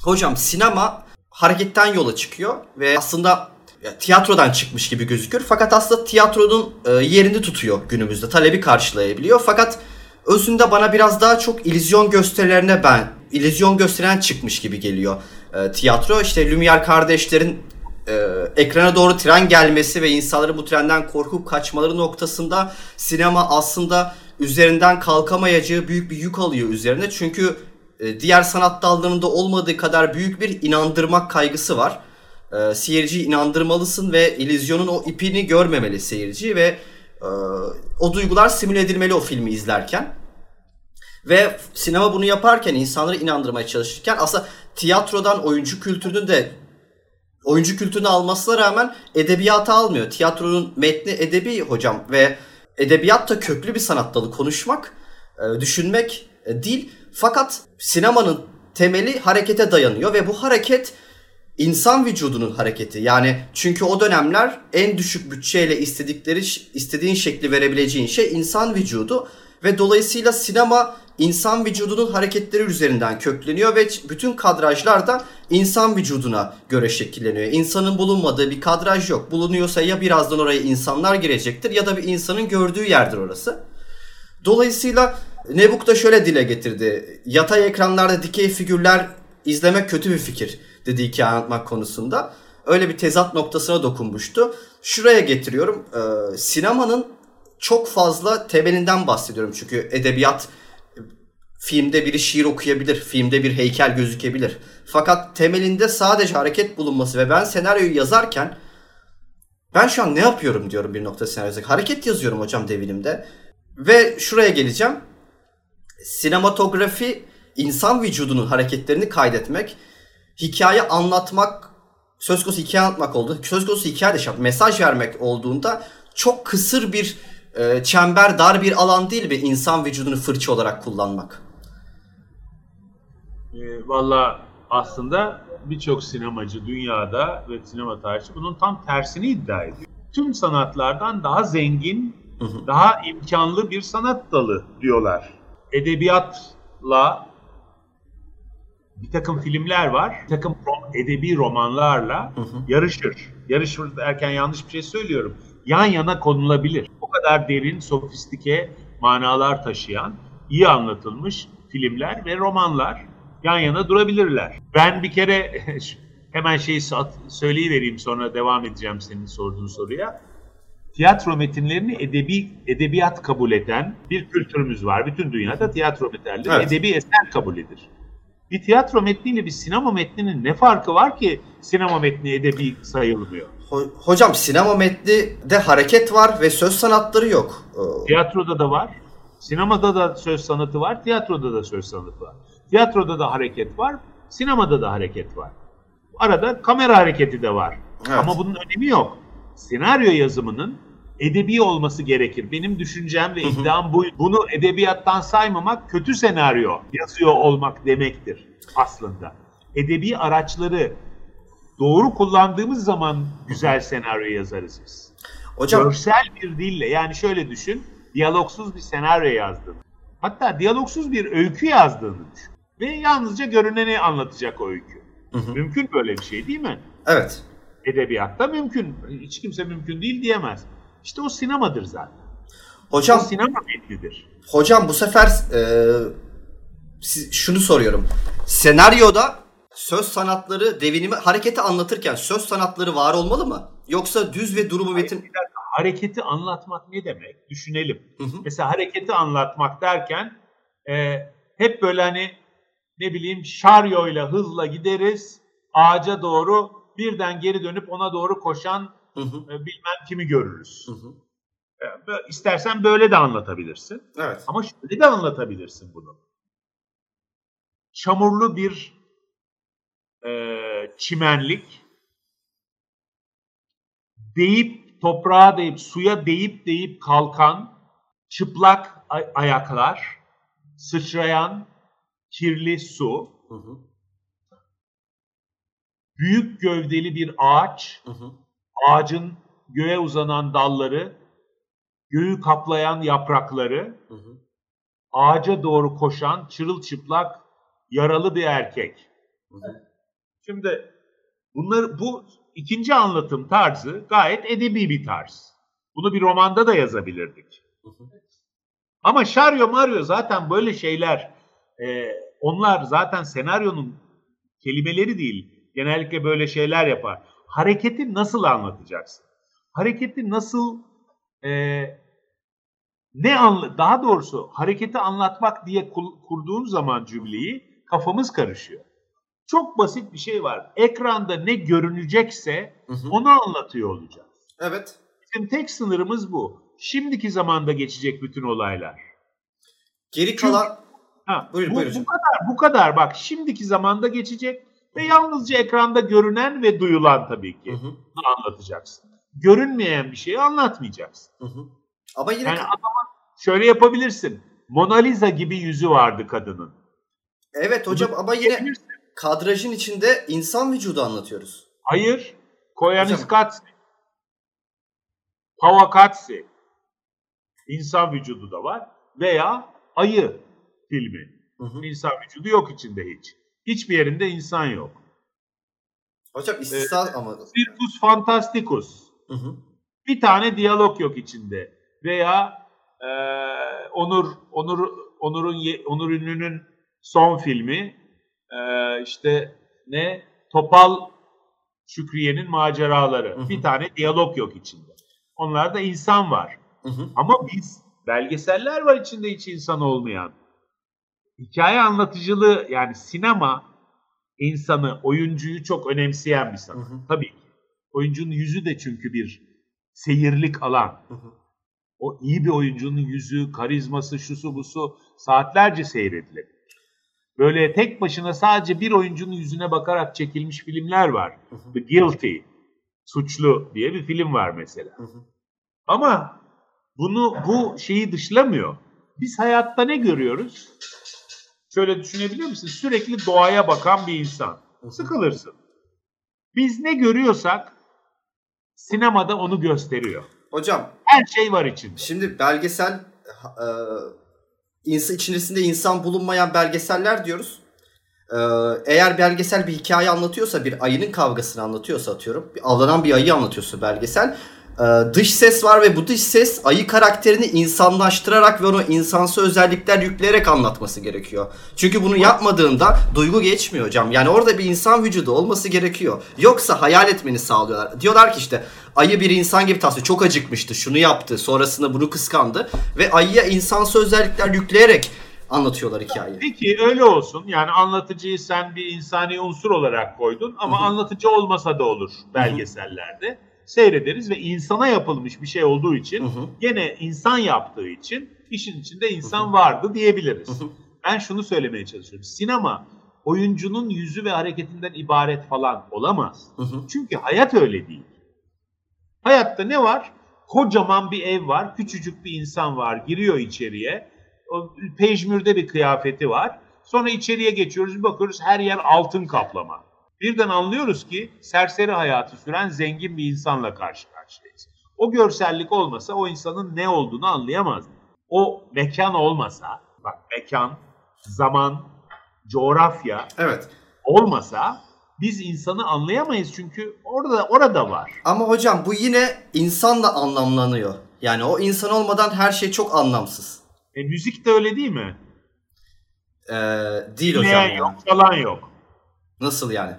Hocam sinema hareketten yola çıkıyor ve aslında ya, tiyatrodan çıkmış gibi gözükür. Fakat aslında tiyatronun yerini tutuyor günümüzde. Talebi karşılayabiliyor. Fakat özünde bana biraz daha çok illüzyon gösterilerine ben illüzyon gösteren çıkmış gibi geliyor e, tiyatro. İşte Lumière kardeşlerin e, ekrana doğru tren gelmesi ve insanların bu trenden korkup kaçmaları noktasında sinema aslında üzerinden kalkamayacağı büyük bir yük alıyor üzerine. Çünkü e, diğer sanat dallarında olmadığı kadar büyük bir inandırmak kaygısı var. E, seyirciyi inandırmalısın ve illüzyonun o ipini görmemeli seyirci ve e, o duygular simüle edilmeli o filmi izlerken. Ve sinema bunu yaparken insanları inandırmaya çalışırken aslında tiyatrodan oyuncu kültürünün de oyuncu kültürünü almasına rağmen edebiyata almıyor. Tiyatronun metni edebi hocam ve edebiyat da köklü bir sanat dalı. Konuşmak, e, düşünmek e, değil. Fakat sinemanın temeli harekete dayanıyor ve bu hareket insan vücudunun hareketi. Yani çünkü o dönemler en düşük bütçeyle istedikleri istediğin şekli verebileceğin şey insan vücudu ve dolayısıyla sinema insan vücudunun hareketleri üzerinden kökleniyor ve bütün kadrajlar da insan vücuduna göre şekilleniyor. İnsanın bulunmadığı bir kadraj yok. Bulunuyorsa ya birazdan oraya insanlar girecektir ya da bir insanın gördüğü yerdir orası. Dolayısıyla Nebuk da şöyle dile getirdi. Yatay ekranlarda dikey figürler izlemek kötü bir fikir dedi hikaye anlatmak konusunda. Öyle bir tezat noktasına dokunmuştu. Şuraya getiriyorum. Ee, sinemanın çok fazla temelinden bahsediyorum çünkü edebiyat filmde biri şiir okuyabilir, filmde bir heykel gözükebilir. Fakat temelinde sadece hareket bulunması ve ben senaryoyu yazarken ben şu an ne yapıyorum diyorum bir nokta senaryoda. Hareket yazıyorum hocam devinimde. Ve şuraya geleceğim. Sinematografi insan vücudunun hareketlerini kaydetmek, hikaye anlatmak, söz konusu hikaye anlatmak oldu. Söz konusu hikaye de şey, mesaj vermek olduğunda çok kısır bir e, çember, dar bir alan değil bir insan vücudunu fırça olarak kullanmak. E, Valla aslında birçok sinemacı dünyada ve sinema tarihçi bunun tam tersini iddia ediyor. Tüm sanatlardan daha zengin, hı hı. daha imkanlı bir sanat dalı diyorlar. Edebiyatla bir takım filmler var, bir takım edebi romanlarla hı hı. yarışır. Yarışır derken yanlış bir şey söylüyorum. Yan yana konulabilir. Kadar derin, sofistike manalar taşıyan, iyi anlatılmış filmler ve romanlar yan yana durabilirler. Ben bir kere hemen şeyi söyleyivereyim sonra devam edeceğim senin sorduğun soruya. Tiyatro metinlerini edebi edebiyat kabul eden bir kültürümüz var. Bütün dünyada tiyatro metinleri evet. edebi eser kabul edilir. Bir tiyatro metniyle bir sinema metninin ne farkı var ki sinema metni edebi sayılmıyor? Hocam sinema metni de hareket var ve söz sanatları yok. Tiyatroda da var. Sinemada da söz sanatı var, tiyatroda da söz sanatı var. Tiyatroda da hareket var, sinemada da hareket var. Arada kamera hareketi de var. Evet. Ama bunun önemi yok. Senaryo yazımının edebi olması gerekir. Benim düşüncem ve iddiam bu. Bunu edebiyattan saymamak kötü senaryo yazıyor olmak demektir aslında. Edebi araçları doğru kullandığımız zaman güzel senaryo yazarız biz. Hocam, Görsel bir dille yani şöyle düşün diyalogsuz bir senaryo yazdığını, hatta diyalogsuz bir öykü yazdığını düşün. Ve yalnızca görüneni anlatacak o öykü. Hı hı. Mümkün böyle bir şey değil mi? Evet. Edebiyatta mümkün. Hiç kimse mümkün değil diyemez. İşte o sinemadır zaten. Hocam, o sinema metnidir. Hocam bu sefer e, siz, şunu soruyorum. Senaryoda söz sanatları devinimi hareketi anlatırken söz sanatları var olmalı mı? Yoksa düz ve durumu metin hareketi anlatmak ne demek? Düşünelim. Hı hı. Mesela hareketi anlatmak derken e, hep böyle hani ne bileyim şaryoyla hızla gideriz ağaca doğru birden geri dönüp ona doğru koşan hı hı. E, bilmem kimi görürüz. Hı hı. E, istersen böyle de anlatabilirsin. Evet. Ama şöyle de anlatabilirsin bunu. Çamurlu bir e, çimenlik deyip toprağa deyip, suya deyip deyip kalkan, çıplak ay- ayaklar, sıçrayan kirli su, hı hı. büyük gövdeli bir ağaç, hı hı. ağacın göğe uzanan dalları, göğü kaplayan yaprakları, hı hı. ağaca doğru koşan çırılçıplak yaralı bir erkek. Hı hı. Şimdi bunlar bu ikinci anlatım tarzı gayet edebi bir tarz. Bunu bir romanda da yazabilirdik. Ama Şaryo Mario zaten böyle şeyler, e, onlar zaten senaryonun kelimeleri değil. Genellikle böyle şeyler yapar. Hareketi nasıl anlatacaksın? Hareketi nasıl e, ne anla daha doğrusu hareketi anlatmak diye kurduğun zaman cümleyi kafamız karışıyor. Çok basit bir şey var. Ekranda ne görünecekse hı hı. onu anlatıyor olacağız. Evet. Bizim tek sınırımız bu. Şimdiki zamanda geçecek bütün olaylar. Geri kalan... ha, buyur, bu, buyur bu kadar, bu kadar. Bak şimdiki zamanda geçecek ve yalnızca ekranda görünen ve duyulan tabii ki hı hı. anlatacaksın. Görünmeyen bir şeyi anlatmayacaksın. Hı hı. Ama yine... Yani adama şöyle yapabilirsin. Mona Lisa gibi yüzü vardı kadının. Evet hocam Bunu ama yine kadrajın içinde insan vücudu anlatıyoruz. Hayır. Koyaniskatsi. Pavakatsi. İnsan vücudu da var. Veya Ayı filmi. Hı hı. İnsan vücudu yok içinde hiç. Hiçbir yerinde insan yok. Hocam istisna ee, ama. Circus Fantasticus. Hı hı. Bir tane diyalog yok içinde. Veya e, Onur Onur Onur'un Onur Ünlü'nün son filmi e, işte ne Topal Şükriye'nin maceraları. Hı hı. Bir tane diyalog yok içinde. Onlarda insan var. Hı hı. Ama biz belgeseller var içinde hiç insan olmayan. Hikaye anlatıcılığı yani sinema insanı, oyuncuyu çok önemseyen bir sanat. Hı hı. Tabii ki. Oyuncunun yüzü de çünkü bir seyirlik alan. Hı hı. O iyi bir oyuncunun yüzü, karizması, şusu busu saatlerce seyredilir. Böyle tek başına sadece bir oyuncunun yüzüne bakarak çekilmiş filmler var. The Guilty, Suçlu diye bir film var mesela. Ama bunu bu şeyi dışlamıyor. Biz hayatta ne görüyoruz? Şöyle düşünebilir misin? Sürekli doğaya bakan bir insan. Sıkılırsın. Biz ne görüyorsak sinemada onu gösteriyor. Hocam. Her şey var içinde. Şimdi belgesel e, insan, içerisinde insan bulunmayan belgeseller diyoruz. Ee, eğer belgesel bir hikaye anlatıyorsa, bir ayının kavgasını anlatıyorsa atıyorum, avlanan bir ayı anlatıyorsa belgesel, e, dış ses var ve bu dış ses ayı karakterini insanlaştırarak ve onu insansı özellikler yükleyerek anlatması gerekiyor. Çünkü bunu yapmadığında duygu geçmiyor hocam. Yani orada bir insan vücudu olması gerekiyor. Yoksa hayal etmeni sağlıyorlar. Diyorlar ki işte ayı bir insan gibi tasvir çok acıkmıştı şunu yaptı sonrasında bunu kıskandı ve ayıya insansı özellikler yükleyerek anlatıyorlar hikayeyi. Peki öyle olsun. Yani anlatıcıyı sen bir insani unsur olarak koydun ama Hı hı. anlatıcı olmasa da olur belgesellerde. Seyrederiz ve insana yapılmış bir şey olduğu için Hı hı. gene insan yaptığı için işin içinde insan Hı hı. vardı diyebiliriz. Hı hı. Ben şunu söylemeye çalışıyorum. Sinema oyuncunun yüzü ve hareketinden ibaret falan olamaz. Hı hı. Çünkü hayat öyle değil. Hayatta ne var? Kocaman bir ev var, küçücük bir insan var, giriyor içeriye. O pejmürde bir kıyafeti var. Sonra içeriye geçiyoruz, bakıyoruz her yer altın kaplama. Birden anlıyoruz ki serseri hayatı süren zengin bir insanla karşı karşıyayız. O görsellik olmasa o insanın ne olduğunu anlayamazdık. O mekan olmasa, bak mekan, zaman, coğrafya Evet. olmasa biz insanı anlayamayız çünkü orada orada var. Ama hocam bu yine insanla anlamlanıyor. Yani o insan olmadan her şey çok anlamsız. E, müzik de öyle değil mi? Ee, değil hocam. Dinleyen ya. yok, çalan yok. Nasıl yani?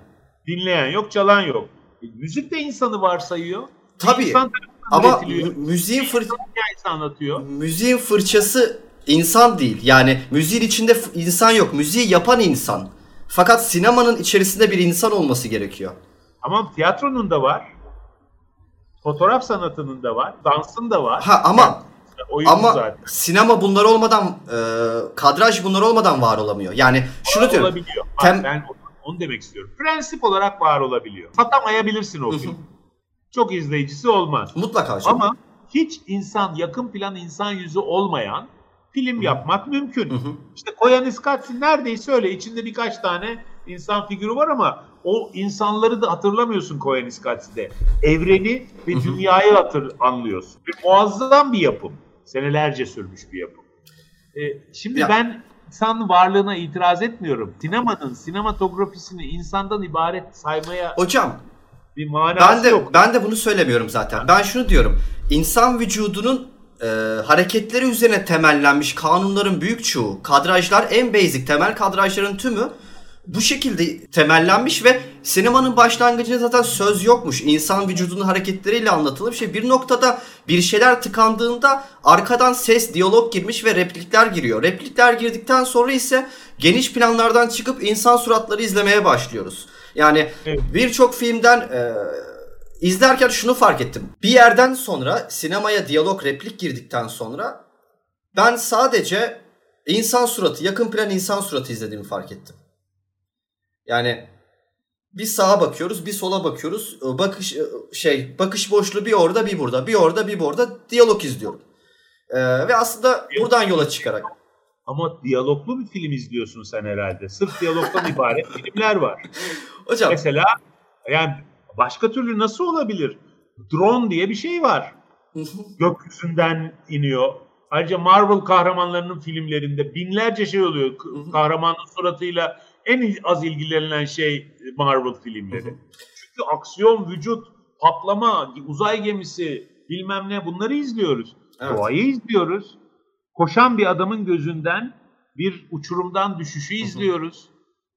Dinleyen yok, çalan yok. E, müzik de insanı varsayıyor. Tabii. İnsan Ama müziğin fır Hikayesi anlatıyor. müziğin fırçası insan değil. Yani müziğin içinde insan yok. Müziği yapan insan. Fakat sinemanın içerisinde bir insan olması gerekiyor. Tamam tiyatronun da var. Fotoğraf sanatının da var. Dansın da var. Ha ama Oyun ama zaten. sinema bunlar olmadan e, kadraj bunlar olmadan var olamıyor. Yani şunu diyorum. olabiliyor. Bak, Tem- ben onu demek istiyorum. Prensip olarak var olabiliyor. Satamayabilirsin o Hı hı. filmi. Çok izleyicisi olmaz. Mutlaka hocam. Ama hiç insan, yakın plan insan yüzü olmayan film yapmak mümkün. Hı hı. İşte Koyaanisqatsi neredeyse öyle. İçinde birkaç tane insan figürü var ama o insanları da hatırlamıyorsun Koyaanisqatsi'de. Evreni ve Hı hı. dünyayı hatır anlıyorsun. Bir muazzam bir yapım. Senelerce sürmüş bir yapım. Ee, şimdi Ya- ben insan varlığına itiraz etmiyorum. Sinemanın sinematografisini insandan ibaret saymaya Hocam bir manası ben de yok. ben de bunu söylemiyorum zaten. Ben şunu diyorum. İnsan vücudunun e, hareketleri üzerine temellenmiş kanunların büyük çoğu, kadrajlar en basic temel kadrajların tümü bu şekilde temellenmiş ve sinemanın başlangıcında zaten söz yokmuş. İnsan vücudunun hareketleriyle anlatılır bir şey. Bir noktada bir şeyler tıkandığında arkadan ses, diyalog girmiş ve replikler giriyor. Replikler girdikten sonra ise geniş planlardan çıkıp insan suratları izlemeye başlıyoruz. Yani Evet. birçok filmden e, izlerken şunu fark ettim. Bir yerden sonra sinemaya diyalog replik girdikten sonra ben sadece insan suratı, yakın plan insan suratı izlediğimi fark ettim. Yani bir sağa bakıyoruz, bir sola bakıyoruz. E, Bakış e, şey, bakış boşluğu bir orada, bir burada, bir orada, bir burada diyalog izliyorum. E, ve aslında buradan yola çıkarak Ama diyaloglu bir film izliyorsun sen herhalde. Sırf diyalogdan ibaret filmler var. hocam Mesela yani başka türlü nasıl olabilir? Drone diye bir şey var. Gökyüzünden iniyor. Ayrıca Marvel kahramanlarının filmlerinde binlerce şey oluyor. Kahramanın suratıyla en az ilgilenilen şey Marvel filmleri. Hı hı. Çünkü aksiyon, vücut, patlama, uzay gemisi bilmem ne bunları izliyoruz. Evet. Doğayı izliyoruz. Koşan bir adamın gözünden bir uçurumdan düşüşü izliyoruz.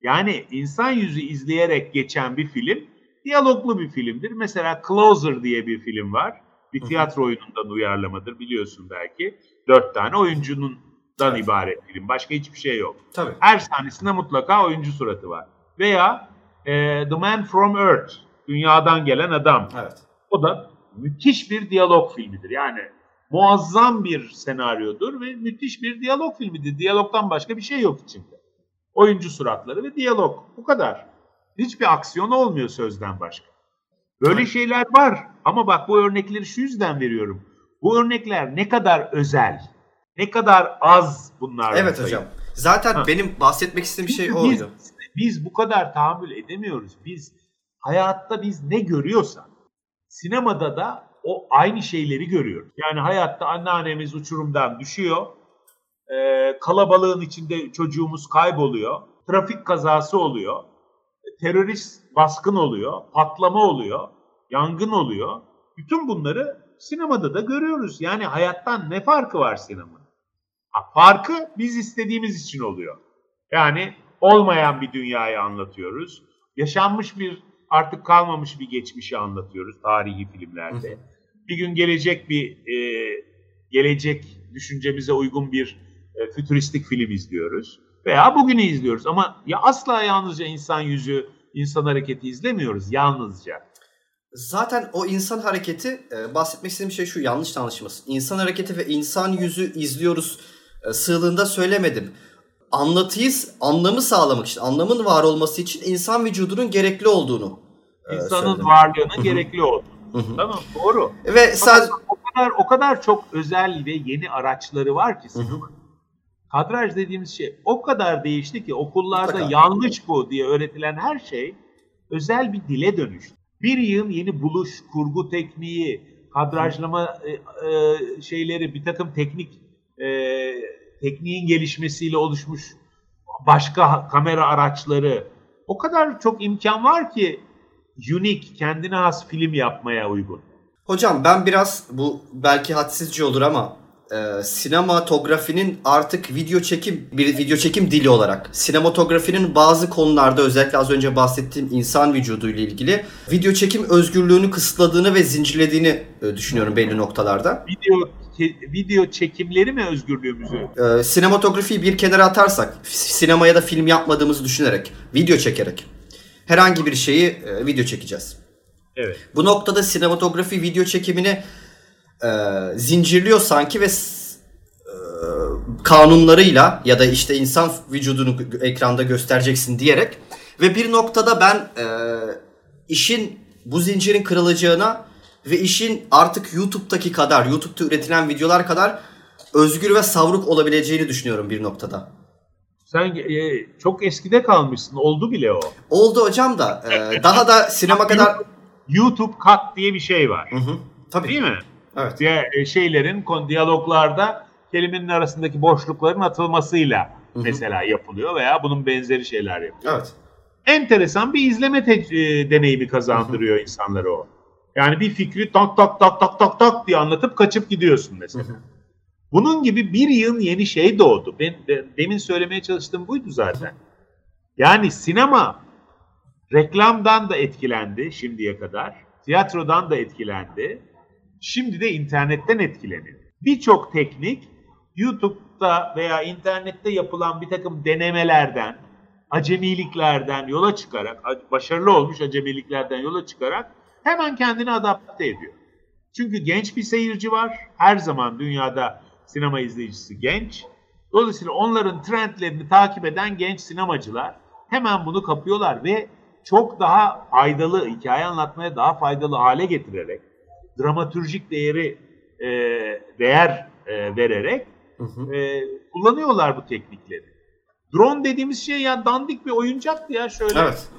Yani insan yüzü izleyerek geçen bir film diyaloglu bir filmdir. Mesela Closer diye bir film var. Bir tiyatro oyunundan uyarlamadır biliyorsun belki. Dört tane oyuncunun dan ibaret film. Başka hiçbir şey yok. tabii. Her sahnesinde mutlaka oyuncu suratı var. Veya e, The Man from Earth, dünyadan gelen adam. Evet. O da müthiş bir diyalog filmidir. Yani muazzam bir senaryodur ve müthiş bir diyalog filmidir. Diyalogdan başka bir şey yok içinde. Oyuncu suratları ve diyalog. Bu kadar. Hiçbir aksiyon olmuyor sözden başka. Böyle şeyler var. Ama bak bu örnekleri şu yüzden veriyorum. Bu örnekler ne kadar özel, ne kadar az bunlar. Evet sayı. hocam. Zaten Ha. benim bahsetmek istediğim şey Çünkü o biz, oydu. biz bu kadar tahammül edemiyoruz. Biz hayatta biz ne görüyorsak sinemada da o aynı şeyleri görüyoruz. Yani hayatta anneannemiz uçurumdan düşüyor. Ee, kalabalığın içinde çocuğumuz kayboluyor. Trafik kazası oluyor. Terörist baskın oluyor. Patlama oluyor. Yangın oluyor. Bütün bunları sinemada da görüyoruz. Yani hayattan ne farkı var sinemanın? Farkı biz istediğimiz için oluyor. Yani olmayan bir dünyayı anlatıyoruz. Yaşanmış bir artık kalmamış bir geçmişi anlatıyoruz tarihi filmlerde. Bir gün gelecek bir e, gelecek düşüncemize uygun bir e, fütüristik film izliyoruz veya bugünü izliyoruz ama ya asla yalnızca insan yüzü, insan hareketi izlemiyoruz yalnızca. Zaten o insan hareketi e, bahsetmek istediğim şey şu yanlış anlaşılmasın. İnsan hareketi ve insan yüzü izliyoruz sığlığında söylemedim. Anlatıyı, anlamı sağlamak için, anlamın var olması için insan vücudunun gerekli olduğunu e, İnsanın söyledim. varlığının gerekli olduğunu. Tamam doğru. Ve sadece o kadar o kadar çok özel ve yeni araçları var ki sinemanın. Kadraj dediğimiz şey o kadar değişti ki okullarda Mutlaka. yanlış bu diye öğretilen her şey özel bir dile dönüştü. Bir yığın yeni buluş, kurgu tekniği, kadrajlama e, e, şeyleri, bir takım teknik e, tekniğin gelişmesiyle oluşmuş başka kamera araçları o kadar çok imkan var ki unique, kendine has film yapmaya uygun. Hocam ben biraz bu belki hadsizce olur ama e, sinematografinin artık video çekim bir video çekim dili olarak sinematografinin bazı konularda özellikle az önce bahsettiğim insan vücudu ile ilgili video çekim özgürlüğünü kısıtladığını ve zincirlediğini e, düşünüyorum belli noktalarda. Video video çekimleri mi özgürlüğümüzü? E, sinematografiyi bir kenara atarsak sinema ya da film yapmadığımızı düşünerek video çekerek herhangi bir şeyi e, video çekeceğiz. Evet. Bu noktada sinematografi video çekimini e, zincirliyor sanki ve e, kanunlarıyla ya da işte insan vücudunu ekranda göstereceksin diyerek ve bir noktada ben e, işin bu zincirin kırılacağına ve işin artık YouTube'daki kadar, YouTube'da üretilen videolar kadar özgür ve savruk olabileceğini düşünüyorum bir noktada. Sen e, çok eskide kalmışsın. Oldu bile o. Oldu hocam da e, daha da sinema kadar... YouTube Cut diye bir şey var. Hı hı, tabii. Değil mi? Evet. Diğer e, şeylerin diyaloglarda kelimenin arasındaki boşlukların atılmasıyla Hı hı. mesela yapılıyor veya bunun benzeri şeyler yapılıyor. Evet. Enteresan bir izleme e, deneyimi kazandırıyor insanlara o. Yani bir fikri tak tak tak tak tak tak diye anlatıp kaçıp gidiyorsun mesela. Bunun gibi bir yığın yeni şey doğdu. Ben de- demin söylemeye çalıştığım buydu zaten. Yani sinema reklamdan da etkilendi şimdiye kadar. Tiyatrodan da etkilendi. Şimdi de internetten etkileniyor. Birçok teknik YouTube'da veya internette yapılan bir takım denemelerden, acemiliklerden yola çıkarak, başarılı olmuş acemiliklerden yola çıkarak hemen kendini adapte ediyor. Çünkü genç bir seyirci var. Her zaman dünyada sinema izleyicisi genç. Dolayısıyla onların trendlerini takip eden genç sinemacılar hemen bunu kapıyorlar ve çok daha faydalı, hikaye anlatmaya daha faydalı hale getirerek, dramatürjik değeri e, değer e, vererek Hı hı. e, kullanıyorlar bu teknikleri. Drone dediğimiz şey ya dandik bir oyuncaktı ya şöyle Evet.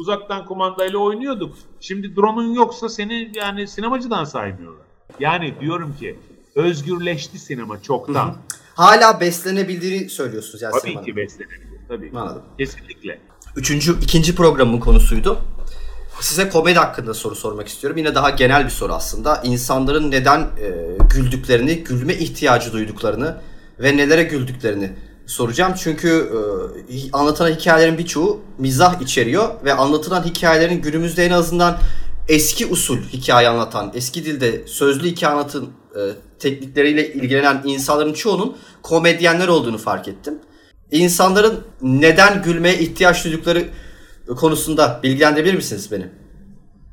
Uzaktan kumandayla oynuyorduk. Şimdi drone'un yoksa seni yani sinemacıdan saymıyorlar. Yani diyorum ki özgürleşti sinema çoktan. Hala beslenebildiğini söylüyorsunuz yani Tabii sinemanın. ki beslenebilir. Tabii. Anladım. Kesinlikle. Üçüncü, ikinci programın konusuydu. Size komedi hakkında soru sormak istiyorum. Yine daha genel bir soru aslında. İnsanların neden e, güldüklerini, gülme ihtiyacı duyduklarını ve nelere güldüklerini soracağım. Çünkü e, anlatılan hikayelerin birçoğu mizah içeriyor ve anlatılan hikayelerin günümüzde en azından eski usul hikaye anlatan, eski dilde sözlü hikaye anlatım e, teknikleriyle ilgilenen insanların çoğunun komedyenler olduğunu fark ettim. İnsanların neden gülmeye ihtiyaç duydukları konusunda bilgilendirebilir misiniz beni?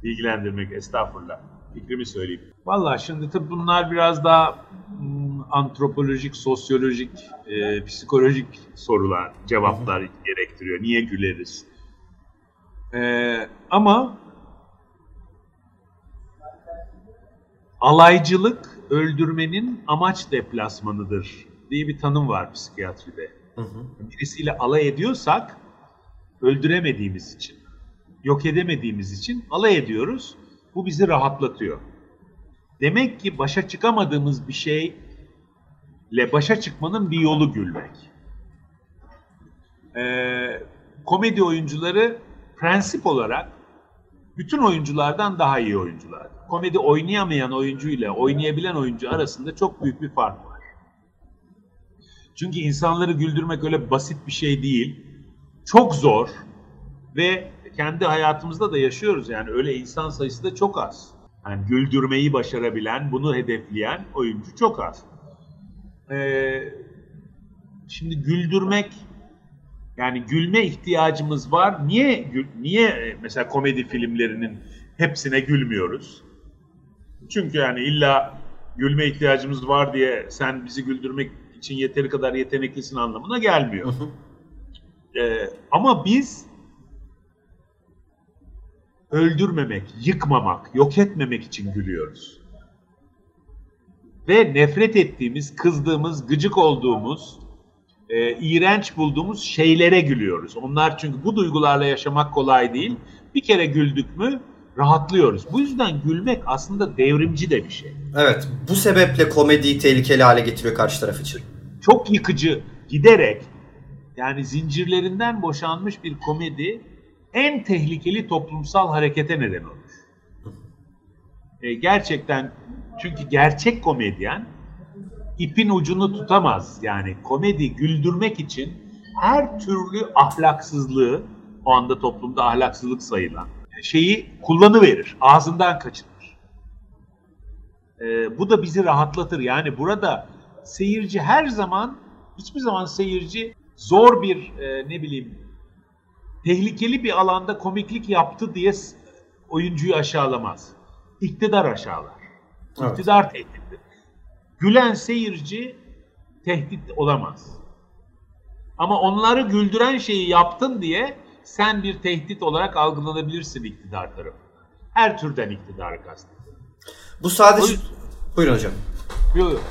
Bilgilendirmek estağfurullah. Fikrimi söyleyeyim. Valla şimdi tabii bunlar biraz daha mm, antropolojik, sosyolojik, e, psikolojik sorular, cevaplar gerektiriyor. Niye güleriz? E, ama alaycılık öldürmenin amaç deplasmanıdır diye bir tanım var psikiyatride. Birisiyle alay ediyorsak öldüremediğimiz için, yok edemediğimiz için alay ediyoruz. Bu bizi rahatlatıyor. Demek ki başa çıkamadığımız bir şeyle başa çıkmanın bir yolu gülmek. Ee, komedi oyuncuları prensip olarak bütün oyunculardan daha iyi oyuncular. Komedi oynayamayan oyuncu ile oynayabilen oyuncu arasında çok büyük bir fark var. Çünkü insanları güldürmek öyle basit bir şey değil. Çok zor ve kendi hayatımızda da yaşıyoruz yani öyle insan sayısı da çok az. Yani güldürmeyi başarabilen, bunu hedefleyen oyuncu çok az. Ee, şimdi güldürmek yani gülme ihtiyacımız var. Niye niye mesela komedi filmlerinin hepsine gülmüyoruz? Çünkü yani illa gülme ihtiyacımız var diye sen bizi güldürmek için yeteri kadar yeteneklisin anlamına gelmiyor. Ee, ama biz öldürmemek, yıkmamak, yok etmemek için gülüyoruz. Ve nefret ettiğimiz, kızdığımız, gıcık olduğumuz, e, iğrenç bulduğumuz şeylere gülüyoruz. Onlar çünkü bu duygularla yaşamak kolay değil. Bir kere güldük mü rahatlıyoruz. Bu yüzden gülmek aslında devrimci de bir şey. Evet, bu sebeple komediyi tehlikeli hale getiriyor karşı taraf için. Çok yıkıcı, giderek yani zincirlerinden boşanmış bir komedi en tehlikeli toplumsal harekete neden olur. E, gerçekten çünkü gerçek komedyen ipin ucunu tutamaz. Yani komedi güldürmek için her türlü ahlaksızlığı o anda toplumda ahlaksızlık sayılan şeyi kullanıverir. Ağzından kaçırır. E, bu da bizi rahatlatır. Yani burada seyirci her zaman hiçbir zaman seyirci zor bir e, ne bileyim tehlikeli bir alanda komiklik yaptı diye oyuncuyu aşağılamaz. İktidar aşağılar. Evet. İktidar tehdittir. Gülen seyirci tehdit olamaz. Ama onları güldüren şeyi yaptın diye sen bir tehdit olarak algılanabilirsin iktidar tarafından. Her türden iktidar kastediyorum. Bu sadece... Buyurun hocam. Yok yok.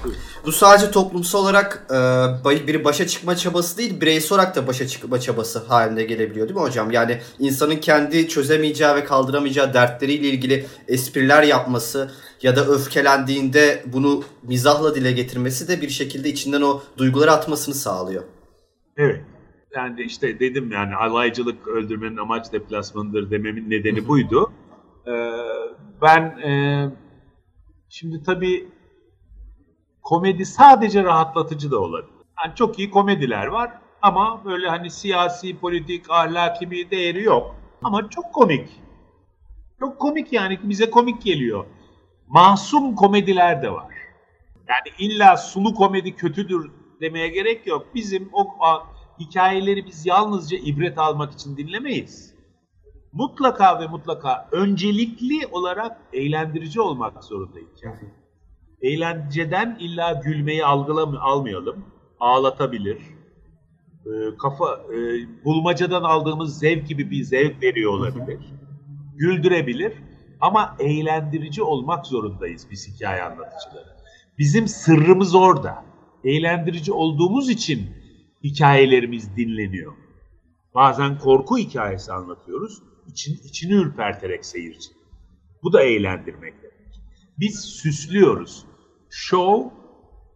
Bu sadece toplumsal olarak e, bir başa çıkma çabası değil, bireysel olarak da başa çıkma çabası haline gelebiliyor değil mi hocam? Yani insanın kendi çözemeyeceği ve kaldıramayacağı dertleriyle ilgili espriler yapması ya da öfkelendiğinde bunu mizahla dile getirmesi de bir şekilde içinden o duyguları atmasını sağlıyor. Evet. Yani işte dedim yani alaycılık öldürmenin amaç deplasmanıdır dememin nedeni buydu. Ee, ben e, şimdi tabii komedi sadece rahatlatıcı da olabilir. Yani çok iyi komediler var ama böyle hani siyasi, politik, ahlaki bir değeri yok. Ama çok komik. Çok komik yani bize komik geliyor. Masum komediler de var. Yani illa sulu komedi kötüdür demeye gerek yok. Bizim o hikayeleri biz yalnızca ibret almak için dinlemeyiz. Mutlaka ve mutlaka öncelikli olarak eğlendirici olmak zorunda hikaye eğlenceden illa gülmeyi algılam almayalım. Ağlatabilir. E, kafa e, bulmacadan aldığımız zevk gibi bir zevk veriyor olabilir. Güldürebilir. Ama eğlendirici olmak zorundayız biz hikaye anlatıcıları. Bizim sırrımız orada. Eğlendirici olduğumuz için hikayelerimiz dinleniyor. Bazen korku hikayesi anlatıyoruz. İçin, içini ürperterek seyirci. Bu da eğlendirmek demek. Biz süslüyoruz show,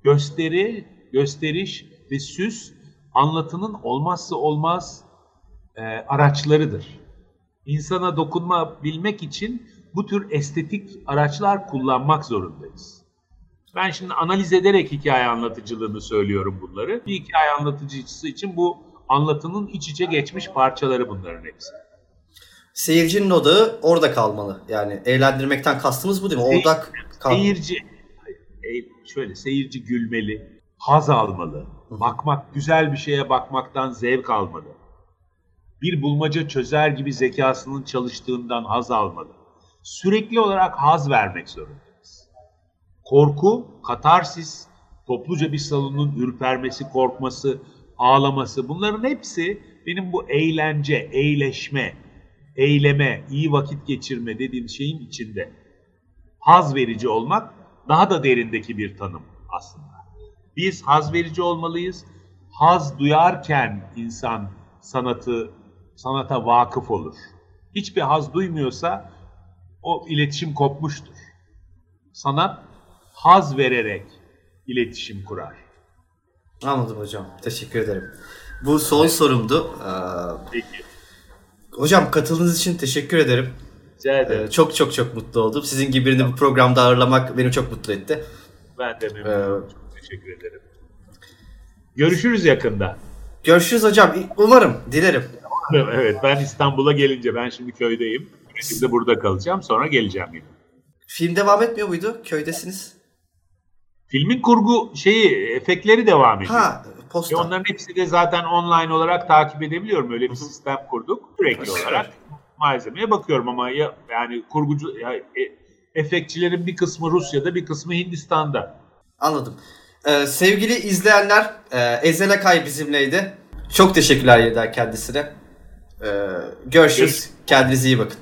gösteri, gösteriş ve süs anlatının olmazsa olmaz e, araçlarıdır. İnsana dokunma bilmek için bu tür estetik araçlar kullanmak zorundayız. Ben şimdi analiz ederek hikaye anlatıcılığını söylüyorum bunları. Bir hikaye anlatıcısı için bu anlatının iç içe geçmiş parçaları bunların hepsi. Seyircinin odağı orada kalmalı. Yani eğlendirmekten kastımız bu değil mi? Odak kalmalı. Seyirci şöyle seyirci gülmeli, haz almalı, bakmak, güzel bir şeye bakmaktan zevk almalı. Bir bulmaca çözer gibi zekasının çalıştığından haz almalı. Sürekli olarak haz vermek zorundayız. Korku, katarsis, topluca bir salonun ürpermesi, korkması, ağlaması bunların hepsi benim bu eğlence, eğleşme, eyleme, iyi vakit geçirme dediğim şeyin içinde. Haz verici olmak daha da derindeki bir tanım aslında. Biz haz verici olmalıyız. Haz duyarken insan sanatı sanata vakıf olur. Hiçbir haz duymuyorsa o iletişim kopmuştur. Sanat haz vererek iletişim kurar. Anladım hocam. Teşekkür ederim. Bu son sorumdu. Peki. Hocam katıldığınız için teşekkür ederim. Rica ederim. Ee, çok çok çok mutlu oldum. Sizin gibi birini bu programda ağırlamak beni çok mutlu etti. Ben de memnun Ee. Çok teşekkür ederim. Görüşürüz yakında. Görüşürüz hocam. Umarım, dilerim. Evet ben İstanbul'a gelince ben şimdi köydeyim. Şimdi burada kalacağım sonra geleceğim yine. Film devam etmiyor muydu? Köydesiniz. Filmin kurgu şeyi efektleri devam ediyor. Ha, Ve posta. onların hepsi de zaten online olarak takip edebiliyorum. Öyle bir sistem kurduk. Sürekli olarak malzemeye bakıyorum ama ya, yani kurgucu ya, e, efektçilerin bir kısmı Rusya'da bir kısmı Hindistan'da. Anladım. Ee, sevgili izleyenler, e, Ezel Akay bizimleydi. Çok teşekkürler yeniden kendisine. Ee, görüşürüz. Görüşürüz. Kendinize iyi bakın.